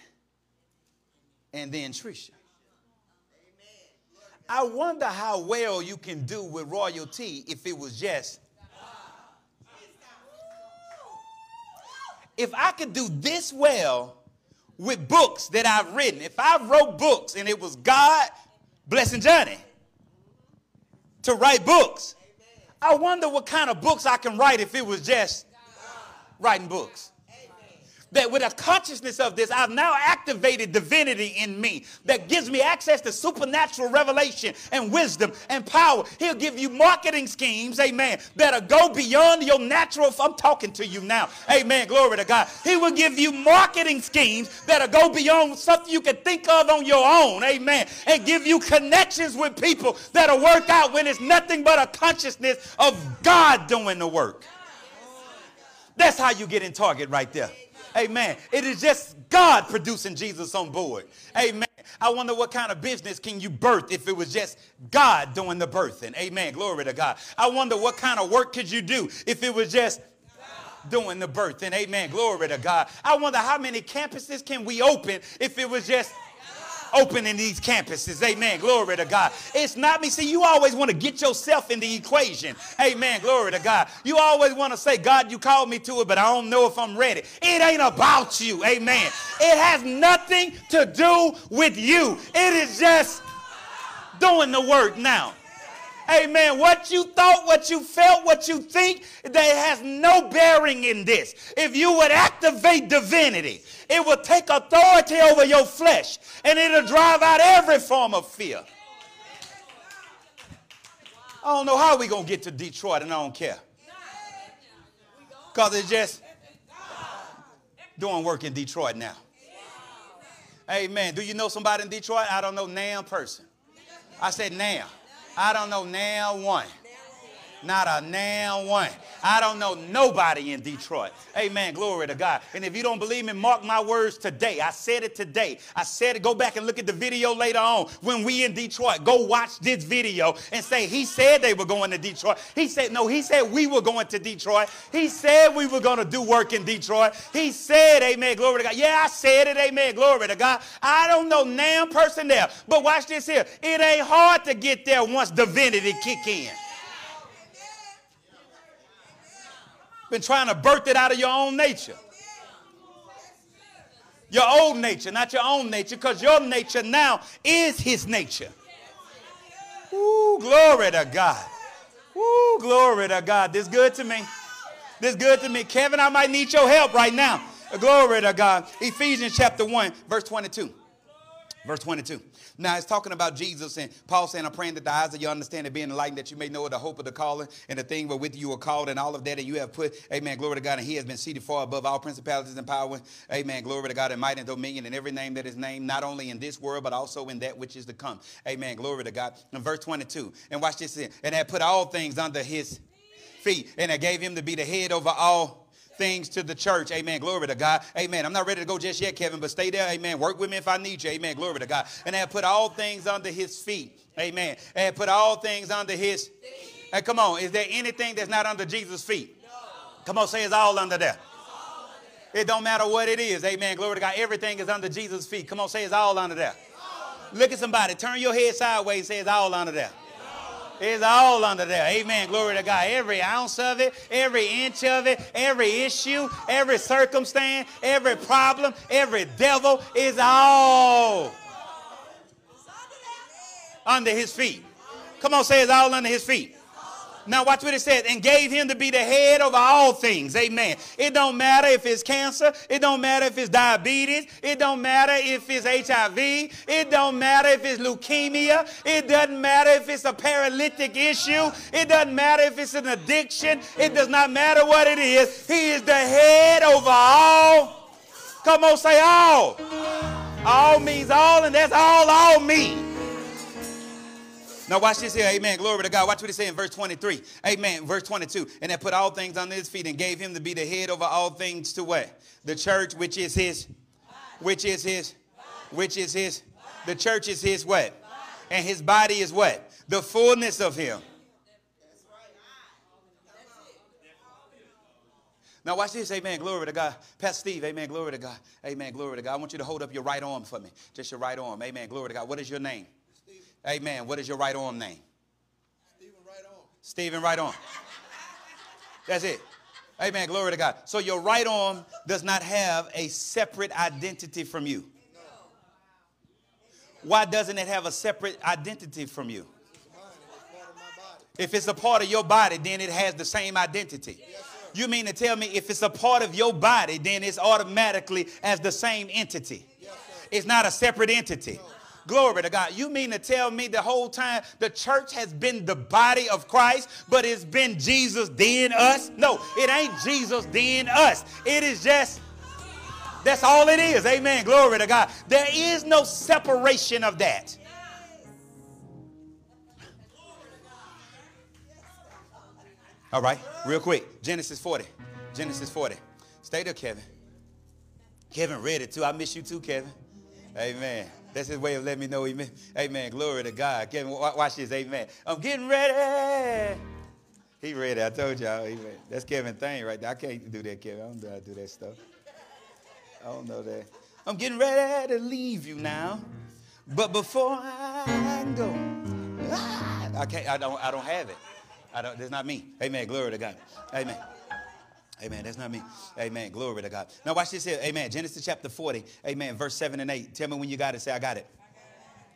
and then Tricia. I wonder how well you can do with royalty if it was just. If I could do this well with books that I've written, if I wrote books and it was God blessing Johnny, to write books. I wonder what kind of books I can write if it was just writing books that with a consciousness of this, I've now activated divinity in me that gives me access to supernatural revelation and wisdom and power. He'll give you marketing schemes, amen, that'll go beyond your natural. I'm talking to you now, amen. Glory to God. He will give you marketing schemes that'll go beyond something you can think of on your own, amen, and give you connections with people that'll work out when it's nothing but a consciousness of God doing the work. That's how you get in target right there. Amen. It is just God producing Jesus on board. Amen. I wonder what kind of business can you birth if it was just God doing the birthing. Amen. Glory to God. I wonder what kind of work could you do if it was just doing the birthing. Amen. Glory to God. I wonder how many campuses can we open if it was just opening these campuses. Amen. Glory to God. It's not me. See, you always want to get yourself in the equation. Amen. Glory to God. You always want to say, God, you called me to it, but I don't know if I'm ready. It ain't about you. Amen. It has nothing to do with you. It is just doing the work now. Amen. What you thought, what you felt, what you think, that has no bearing in this. If you would activate divinity, it will take authority over your flesh and it'll drive out every form of fear. I don't know how we going to get to Detroit and I don't care. Because it's just doing work in Detroit now. Amen. Do you know somebody in Detroit? I don't know now person. I said now. I don't know now one. Not a now one. I don't know nobody in Detroit. Amen. Glory to God. And if you don't believe me, mark my words today. I said it today. I said it. Go back and look at the video later on when we in Detroit. Go watch this video and say, He said they were going to Detroit. He said, No, he said we were going to Detroit. He said we were going to do work in Detroit. He said, Amen. Glory to God. Yeah, I said it. Amen. Glory to God. I don't know now person there. But watch this here. It ain't hard to get there once divinity kick in. Been trying to birth it out of your own nature. Your old nature, not your own nature, because your nature now is his nature. Ooh, glory to God. Ooh, glory to God. This good to me. This good to me. Kevin, I might need your help right now. Glory to God. Ephesians chapter 1, verse 22. Verse 22. Now it's talking about Jesus and Paul saying, I'm praying that the eyes of your understanding be enlightened, that you may know the hope of the calling and the thing wherewith you are called and all of that, and you have put, amen, glory to God, and he has been seated far above all principalities and power, amen, glory to God, and might and dominion and every name that is named, not only in this world, but also in that which is to come. Amen, glory to God. And verse 22. And watch this, and had put all things under his feet, and I gave him to be the head over all things to the church. Amen. Glory to God. Amen. I'm not ready to go just yet, Kevin, but stay there. Amen. Work with me if I need you. Amen. Glory to God. And I put all things under his feet. Amen. And put all things under his. Hey, come on. Is there anything that's not under Jesus' feet? No. Come on, say it's all under there. It don't matter what it is. Amen. Glory to God. Everything is under Jesus' feet. Come on, say it's all under there. Look at somebody. Turn your head sideways. Say it's all under there. It's all under there. Amen. Glory to God. Every ounce of it, every inch of it, every issue, every circumstance, every problem, every devil is all under his feet. Come on, say it's all under his feet. Now watch what it says, and gave him to be the head over all things. Amen. It don't matter if it's cancer. It don't matter if it's diabetes. It don't matter if it's HIV. It don't matter if it's leukemia. It doesn't matter if it's a paralytic issue. It doesn't matter if it's an addiction. It does not matter what it is. He is the head over all. Come on, say all. All means all, and that's all all means. Now watch this here. Amen. Glory to God. Watch what he say in verse 23. Amen. Verse 22. And that put all things under his feet and gave him to be the head over all things to what? The church, which is his, which is his, which is his. The church is his what? And his body is what? The fullness of him. Now watch this, amen, glory to God. Pastor Steve, amen, glory to God. Amen, glory to God. I want you to hold up your right arm for me. Just your right arm. Amen, glory to God. What is your name? Amen. What is your right arm name? Stephen Right Arm. Stephen Right Arm. That's it. Amen. Glory to God. So your right arm does not have a separate identity from you. Why doesn't it have a separate identity from you? If it's a part of your body, then it has the same identity. You mean to tell me if it's a part of your body, then it's automatically as the same entity? It's not a separate entity. Glory to God. You mean to tell me the whole time the church has been the body of Christ, but it's been Jesus then us? No, it ain't Jesus then us. It is just, that's all it is. Amen. Glory to God. There is no separation of that. All right, real quick. Genesis 40. Genesis 40. Stay there, Kevin. Kevin read it too. I miss you too, Kevin. Amen. That's his way of letting me know he meant. Amen. Glory to God. Kevin, watch this. Amen. I'm getting ready. He ready. I told y'all. Ready. That's Kevin thing right there. I can't do that, Kevin. I don't know how to do that stuff. I don't know that. I'm getting ready to leave you now. But before I go, I can't, I don't, I don't have it. I don't, that's not me. Amen. Glory to God. Amen. Amen. That's not me. Amen. Glory to God. Now watch this here. Amen. Genesis chapter 40. Amen. Verse 7 and 8. Tell me when you got it. Say, I got it.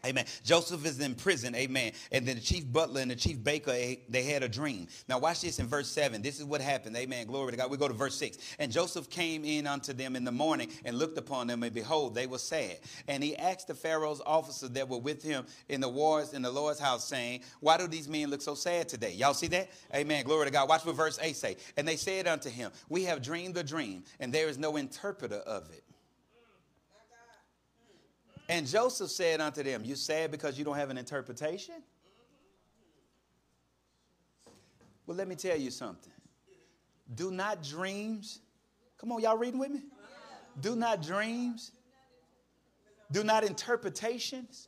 Amen. Joseph is in prison. Amen. And then the chief butler and the chief baker, eh, they had a dream. Now, watch this in verse 7. This is what happened. Amen. Glory to God. We go to verse 6. And Joseph came in unto them in the morning and looked upon them, and behold, they were sad. And he asked the Pharaoh's officers that were with him in the wars in the Lord's house, saying, Why do these men look so sad today? Y'all see that? Amen. Glory to God. Watch what verse 8 say. And they said unto him, We have dreamed a dream, and there is no interpreter of it. And Joseph said unto them, You sad because you don't have an interpretation? Well, let me tell you something. Do not dreams, come on, y'all reading with me? Do not dreams, do not interpretations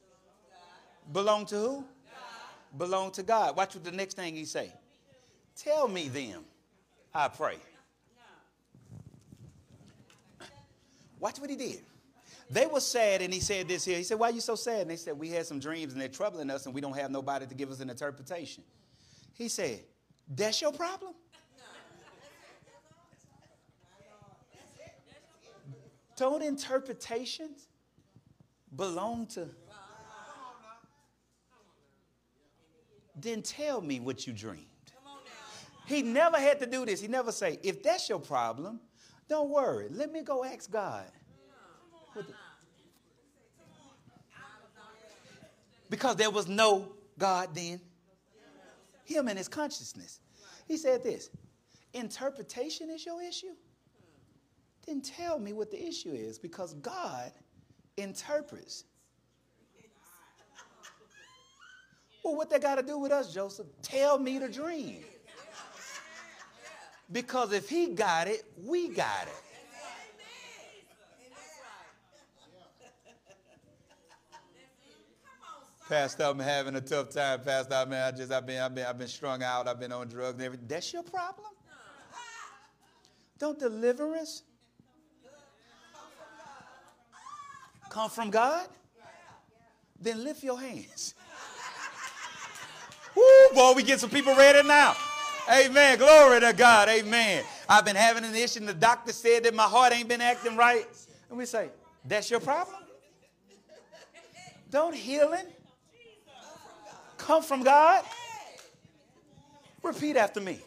belong to who? Belong to God. Watch what the next thing he say. Tell me them, I pray. Watch what he did. They were sad, and he said this here. He said, Why are you so sad? And they said, We had some dreams and they're troubling us, and we don't have nobody to give us an interpretation. He said, That's your problem? Don't interpretations belong to? Then tell me what you dreamed. He never had to do this. He never say, if that's your problem, don't worry. Let me go ask God. Because there was no God then. Him and his consciousness. He said this interpretation is your issue? Then tell me what the issue is because God interprets. Well, what they got to do with us, Joseph? Tell me the dream. Because if he got it, we got it. Pastor, I'm having a tough time. Pastor, man, I just I've been I've been I've been strung out. I've been on drugs and everything. That's your problem. Don't deliverance come from God? Then lift your hands. Woo, boy, we get some people ready now. Amen. Glory to God. Amen. I've been having an issue, and the doctor said that my heart ain't been acting right. And we say, That's your problem? Don't healing come from God? Repeat after me.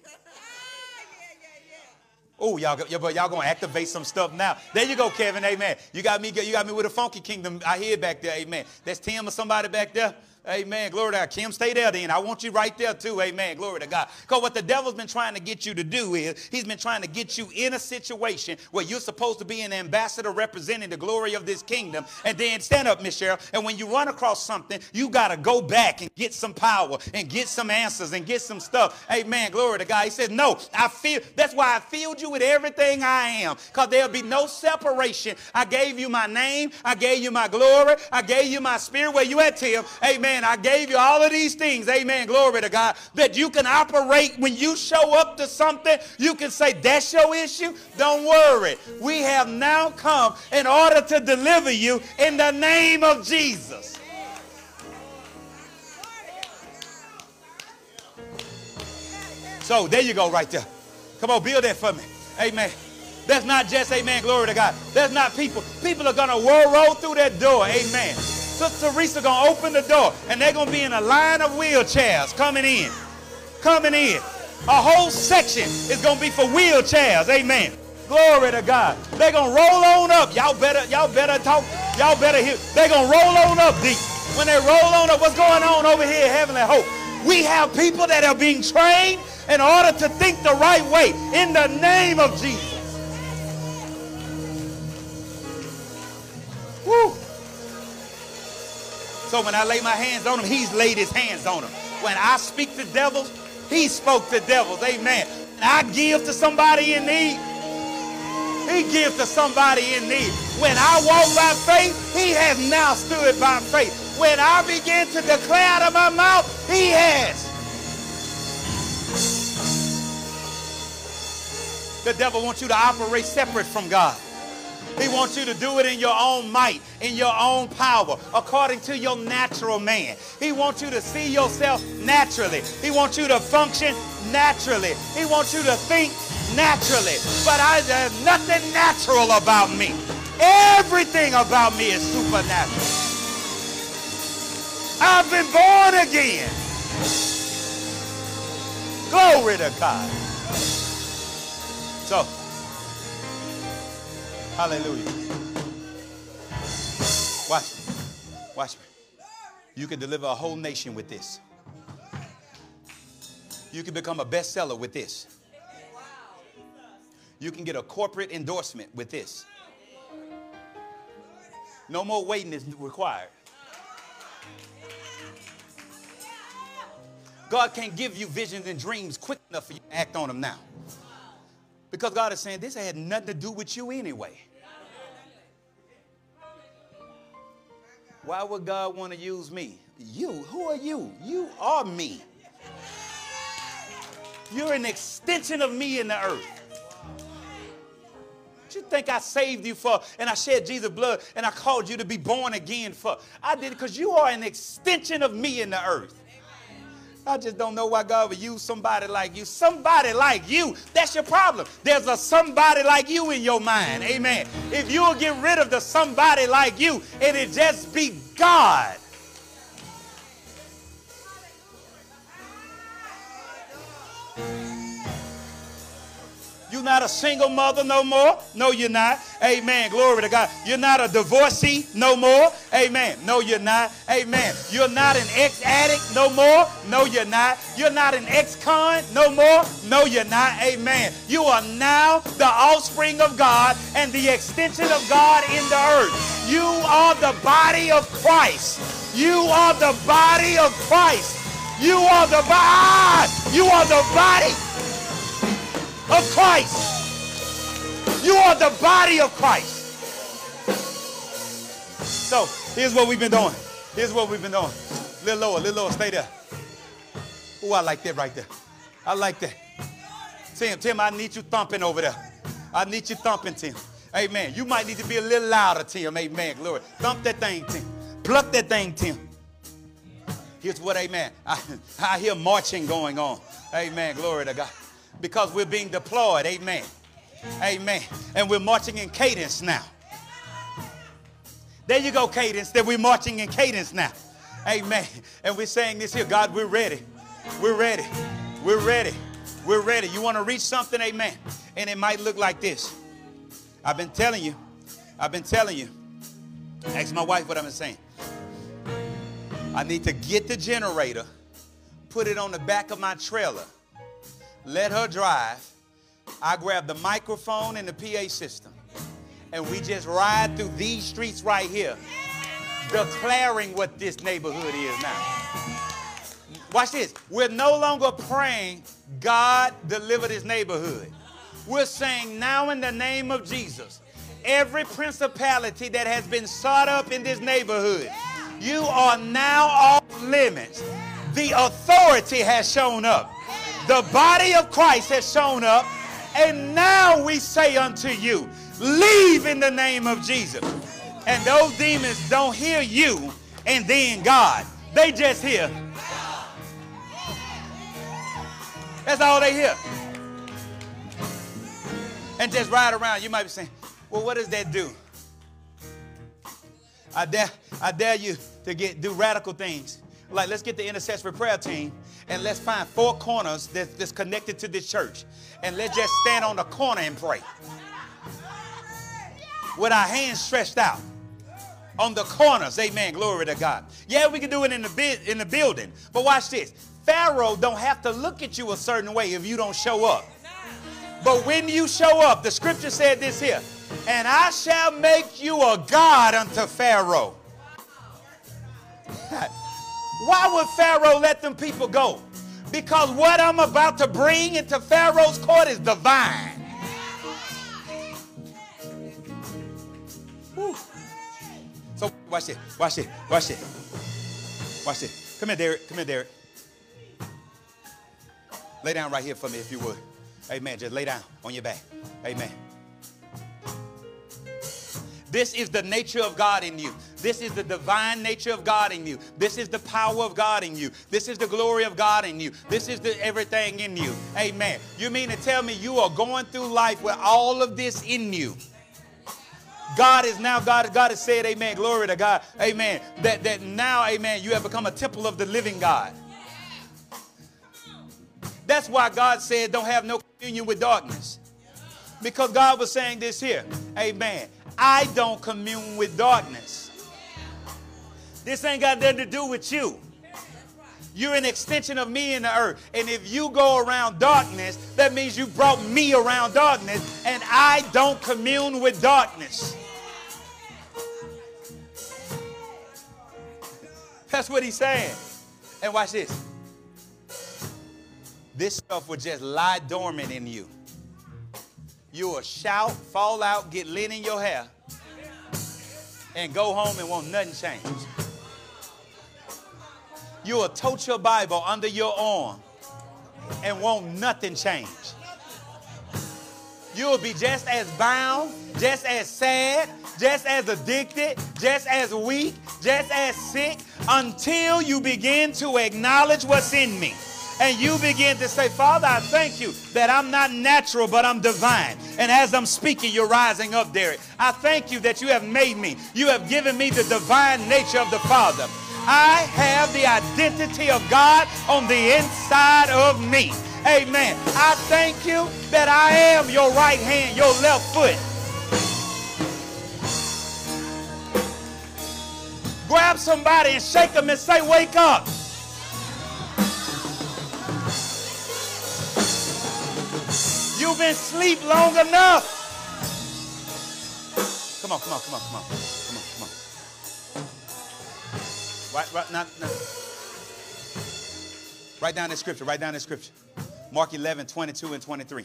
Oh, y'all, y'all, y'all gonna activate some stuff now. There you go, Kevin. Amen. You got me. You got me with a funky kingdom. I hear back there. Amen. That's Tim or somebody back there. Amen. Glory to God. Kim, stay there then. I want you right there too. Amen. Glory to God. Because what the devil's been trying to get you to do is he's been trying to get you in a situation where you're supposed to be an ambassador representing the glory of this kingdom. And then stand up, Miss Cheryl. And when you run across something, you got to go back and get some power and get some answers and get some stuff. Amen. Glory to God. He says, No, I feel that's why I filled you with everything I am. Because there'll be no separation. I gave you my name. I gave you my glory. I gave you my spirit. Where you at, Tim? Amen. Amen. I gave you all of these things. Amen. Glory to God. That you can operate when you show up to something. You can say, that's your issue. Don't worry. We have now come in order to deliver you in the name of Jesus. So there you go, right there. Come on, build that for me. Amen. That's not just, amen, glory to God. That's not people. People are going to roll through that door. Amen. Sister Teresa gonna open the door and they're gonna be in a line of wheelchairs coming in. Coming in. A whole section is gonna be for wheelchairs. Amen. Glory to God. They're gonna roll on up. Y'all better, y'all better talk. Y'all better hear. They're gonna roll on up deep. When they roll on up, what's going on over here, Heavenly Hope? We have people that are being trained in order to think the right way in the name of Jesus. Woo. So when I lay my hands on him, he's laid his hands on him. When I speak to devils, he spoke to devils. Amen. I give to somebody in need. He gives to somebody in need. When I walk by faith, he has now stood by faith. When I begin to declare out of my mouth, he has. The devil wants you to operate separate from God. He wants you to do it in your own might, in your own power, according to your natural man. He wants you to see yourself naturally. He wants you to function naturally. He wants you to think naturally. But I, there's nothing natural about me. Everything about me is supernatural. I've been born again. Glory to God. So, Hallelujah. Watch me. Watch me. You can deliver a whole nation with this. You can become a bestseller with this. You can get a corporate endorsement with this. No more waiting is required. God can't give you visions and dreams quick enough for you to act on them now. Because God is saying this had nothing to do with you anyway. Why would God want to use me? You, who are you? You are me. You're an extension of me in the earth. What you think I saved you for and I shed Jesus' blood and I called you to be born again for? I did it because you are an extension of me in the earth. I just don't know why God would use somebody like you. Somebody like you. That's your problem. There's a somebody like you in your mind. Amen. If you'll get rid of the somebody like you and it just be God. You're not a single mother no more. No, you're not. Amen. Glory to God. You're not a divorcee no more. Amen. No, you're not. Amen. You're not an ex addict no more. No, you're not. You're not an ex con no more. No, you're not. Amen. You are now the offspring of God and the extension of God in the earth. You are the body of Christ. You are the body of Christ. You are the body. You are the body of Christ. You are the body of Christ. So here's what we've been doing. Here's what we've been doing. A little lower, a little lower. Stay there. Oh, I like that right there. I like that. Tim, Tim, I need you thumping over there. I need you thumping, Tim. Amen. You might need to be a little louder, Tim. Amen. Glory. Thump that thing, Tim. Pluck that thing, Tim. Here's what, amen. I, <laughs> I hear marching going on. Amen. Glory to God because we're being deployed. Amen. Amen. And we're marching in cadence now. There you go, cadence. That we're marching in cadence now. Amen. And we're saying this here God, we're ready. We're ready. We're ready. We're ready. You want to reach something? Amen. And it might look like this. I've been telling you. I've been telling you. Ask my wife what I've been saying. I need to get the generator, put it on the back of my trailer let her drive. I grab the microphone and the PA system, and we just ride through these streets right here, declaring what this neighborhood is now. Watch this. We're no longer praying, God deliver this neighborhood. We're saying now in the name of Jesus, every principality that has been sought up in this neighborhood, you are now off limits. The authority has shown up. The body of Christ has shown up, and now we say unto you, leave in the name of Jesus. And those demons don't hear you and then God. They just hear. That's all they hear. And just ride around. You might be saying, well, what does that do? I dare, I dare you to get do radical things. Like let's get the intercessory prayer team and let's find four corners that's, that's connected to this church. And let's just stand on the corner and pray. With our hands stretched out on the corners. Amen. Glory to God. Yeah, we can do it in the in the building. But watch this. Pharaoh don't have to look at you a certain way if you don't show up. But when you show up, the scripture said this here, and I shall make you a God unto Pharaoh. <laughs> Why would Pharaoh let them people go? Because what I'm about to bring into Pharaoh's court is divine. Whew. So watch it, watch it, watch it, watch it. Come here, Derek. Come here, Derek. Lay down right here for me if you would. Amen. Just lay down on your back. Amen. This is the nature of God in you. This is the divine nature of God in you. This is the power of God in you. This is the glory of God in you. This is the everything in you. Amen. You mean to tell me you are going through life with all of this in you? God is now, God, God has said, Amen. Glory to God. Amen. That that now, Amen, you have become a temple of the living God. That's why God said, don't have no communion with darkness. Because God was saying this here. Amen. I don't commune with darkness. This ain't got nothing to do with you. You're an extension of me in the earth. And if you go around darkness, that means you brought me around darkness, and I don't commune with darkness. That's what he's saying. And watch this. This stuff will just lie dormant in you. You will shout, fall out, get lint in your hair, and go home and want nothing changed. You will tote your Bible under your arm and want nothing changed. You will be just as bound, just as sad, just as addicted, just as weak, just as sick until you begin to acknowledge what's in me. And you begin to say, Father, I thank you that I'm not natural, but I'm divine. And as I'm speaking, you're rising up, Derek. I thank you that you have made me. You have given me the divine nature of the Father. I have the identity of God on the inside of me. Amen. I thank you that I am your right hand, your left foot. Grab somebody and shake them and say, Wake up. You've been asleep long enough. Come on, come on, come on, come on. Come on, come on. Right, right, not, not. Write down that scripture. Write down that scripture. Mark 11, 22 and 23.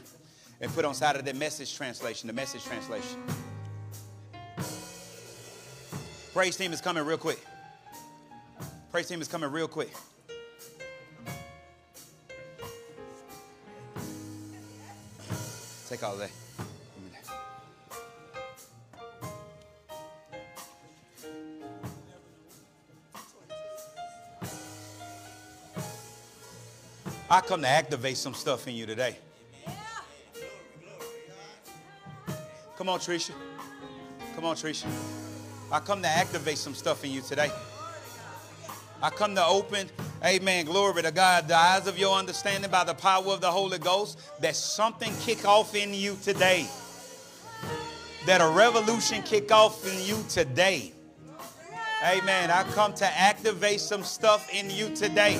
And put on side of the message translation, the message translation. Praise team is coming real quick. Praise team is coming real quick. I come to activate some stuff in you today. Come on, Tricia. Come on, Tricia. I come to activate some stuff in you today. I come to open, amen, glory to God, the eyes of your understanding by the power of the Holy Ghost, that something kick off in you today. That a revolution kick off in you today. Amen. I come to activate some stuff in you today.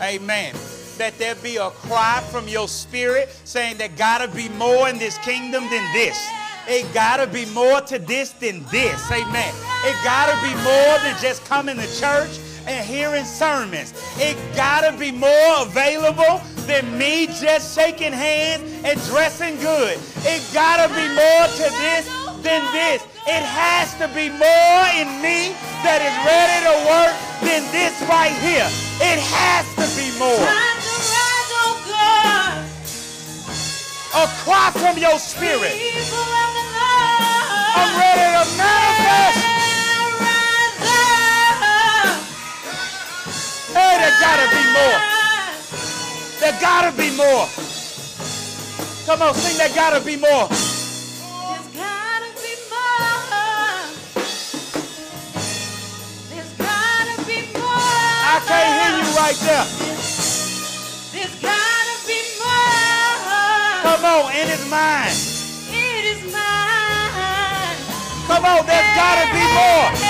Amen. That there be a cry from your spirit saying there gotta be more in this kingdom than this. It gotta be more to this than this. Amen. It gotta be more than just coming to church and hearing sermons. It gotta be more available than me just shaking hands and dressing good. It gotta be more to this than this. It has to be more in me that is ready to work than this right here. It has to be more. A cry from your spirit. I'm ready to manifest. Hey, there gotta be more. There gotta be more. Come on, sing, there gotta be more. There's gotta be more. There's gotta be more. I can't hear you right there. There's gotta be more. Come on, and it's mine. It is mine. Come on, there's gotta be more.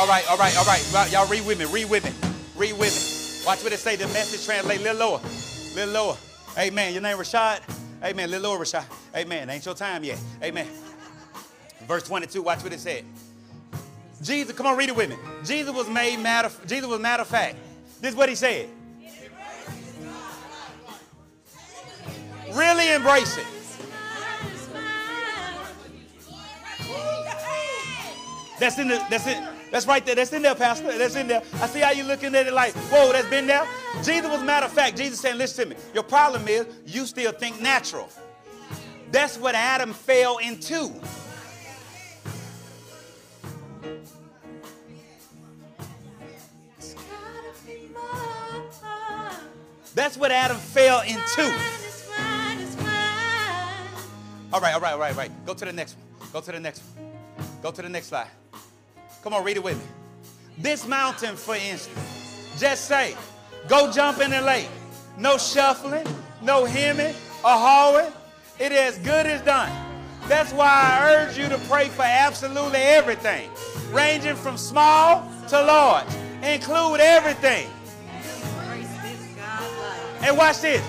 All right, all right, all right. Y'all read with me, read with me, read with me. Watch what it say. The message translate. Little lower, little lower. Amen. Your name Rashad. Amen. Little lower, Rashad. Amen. Ain't your time yet. Amen. Verse 22. Watch what it said. Jesus, come on, read it with me. Jesus was made matter. Jesus was matter of fact. This is what he said. Really embrace it. That's in the, that's it. That's right there. That's in there, Pastor. That's in there. I see how you looking at it like, whoa, that's been there. Jesus was matter of fact. Jesus saying, listen to me. Your problem is you still think natural. That's what Adam fell into. It's gotta be more. That's what Adam fell into. It's mine, it's mine. All right, all right, all right, all right. Go to the next one. Go to the next one. Go to the next slide. Come on, read it with me. This mountain, for instance, just say, go jump in the lake. No shuffling, no hemming or hawing. It is good as done. That's why I urge you to pray for absolutely everything, ranging from small to large. Include everything. And watch this.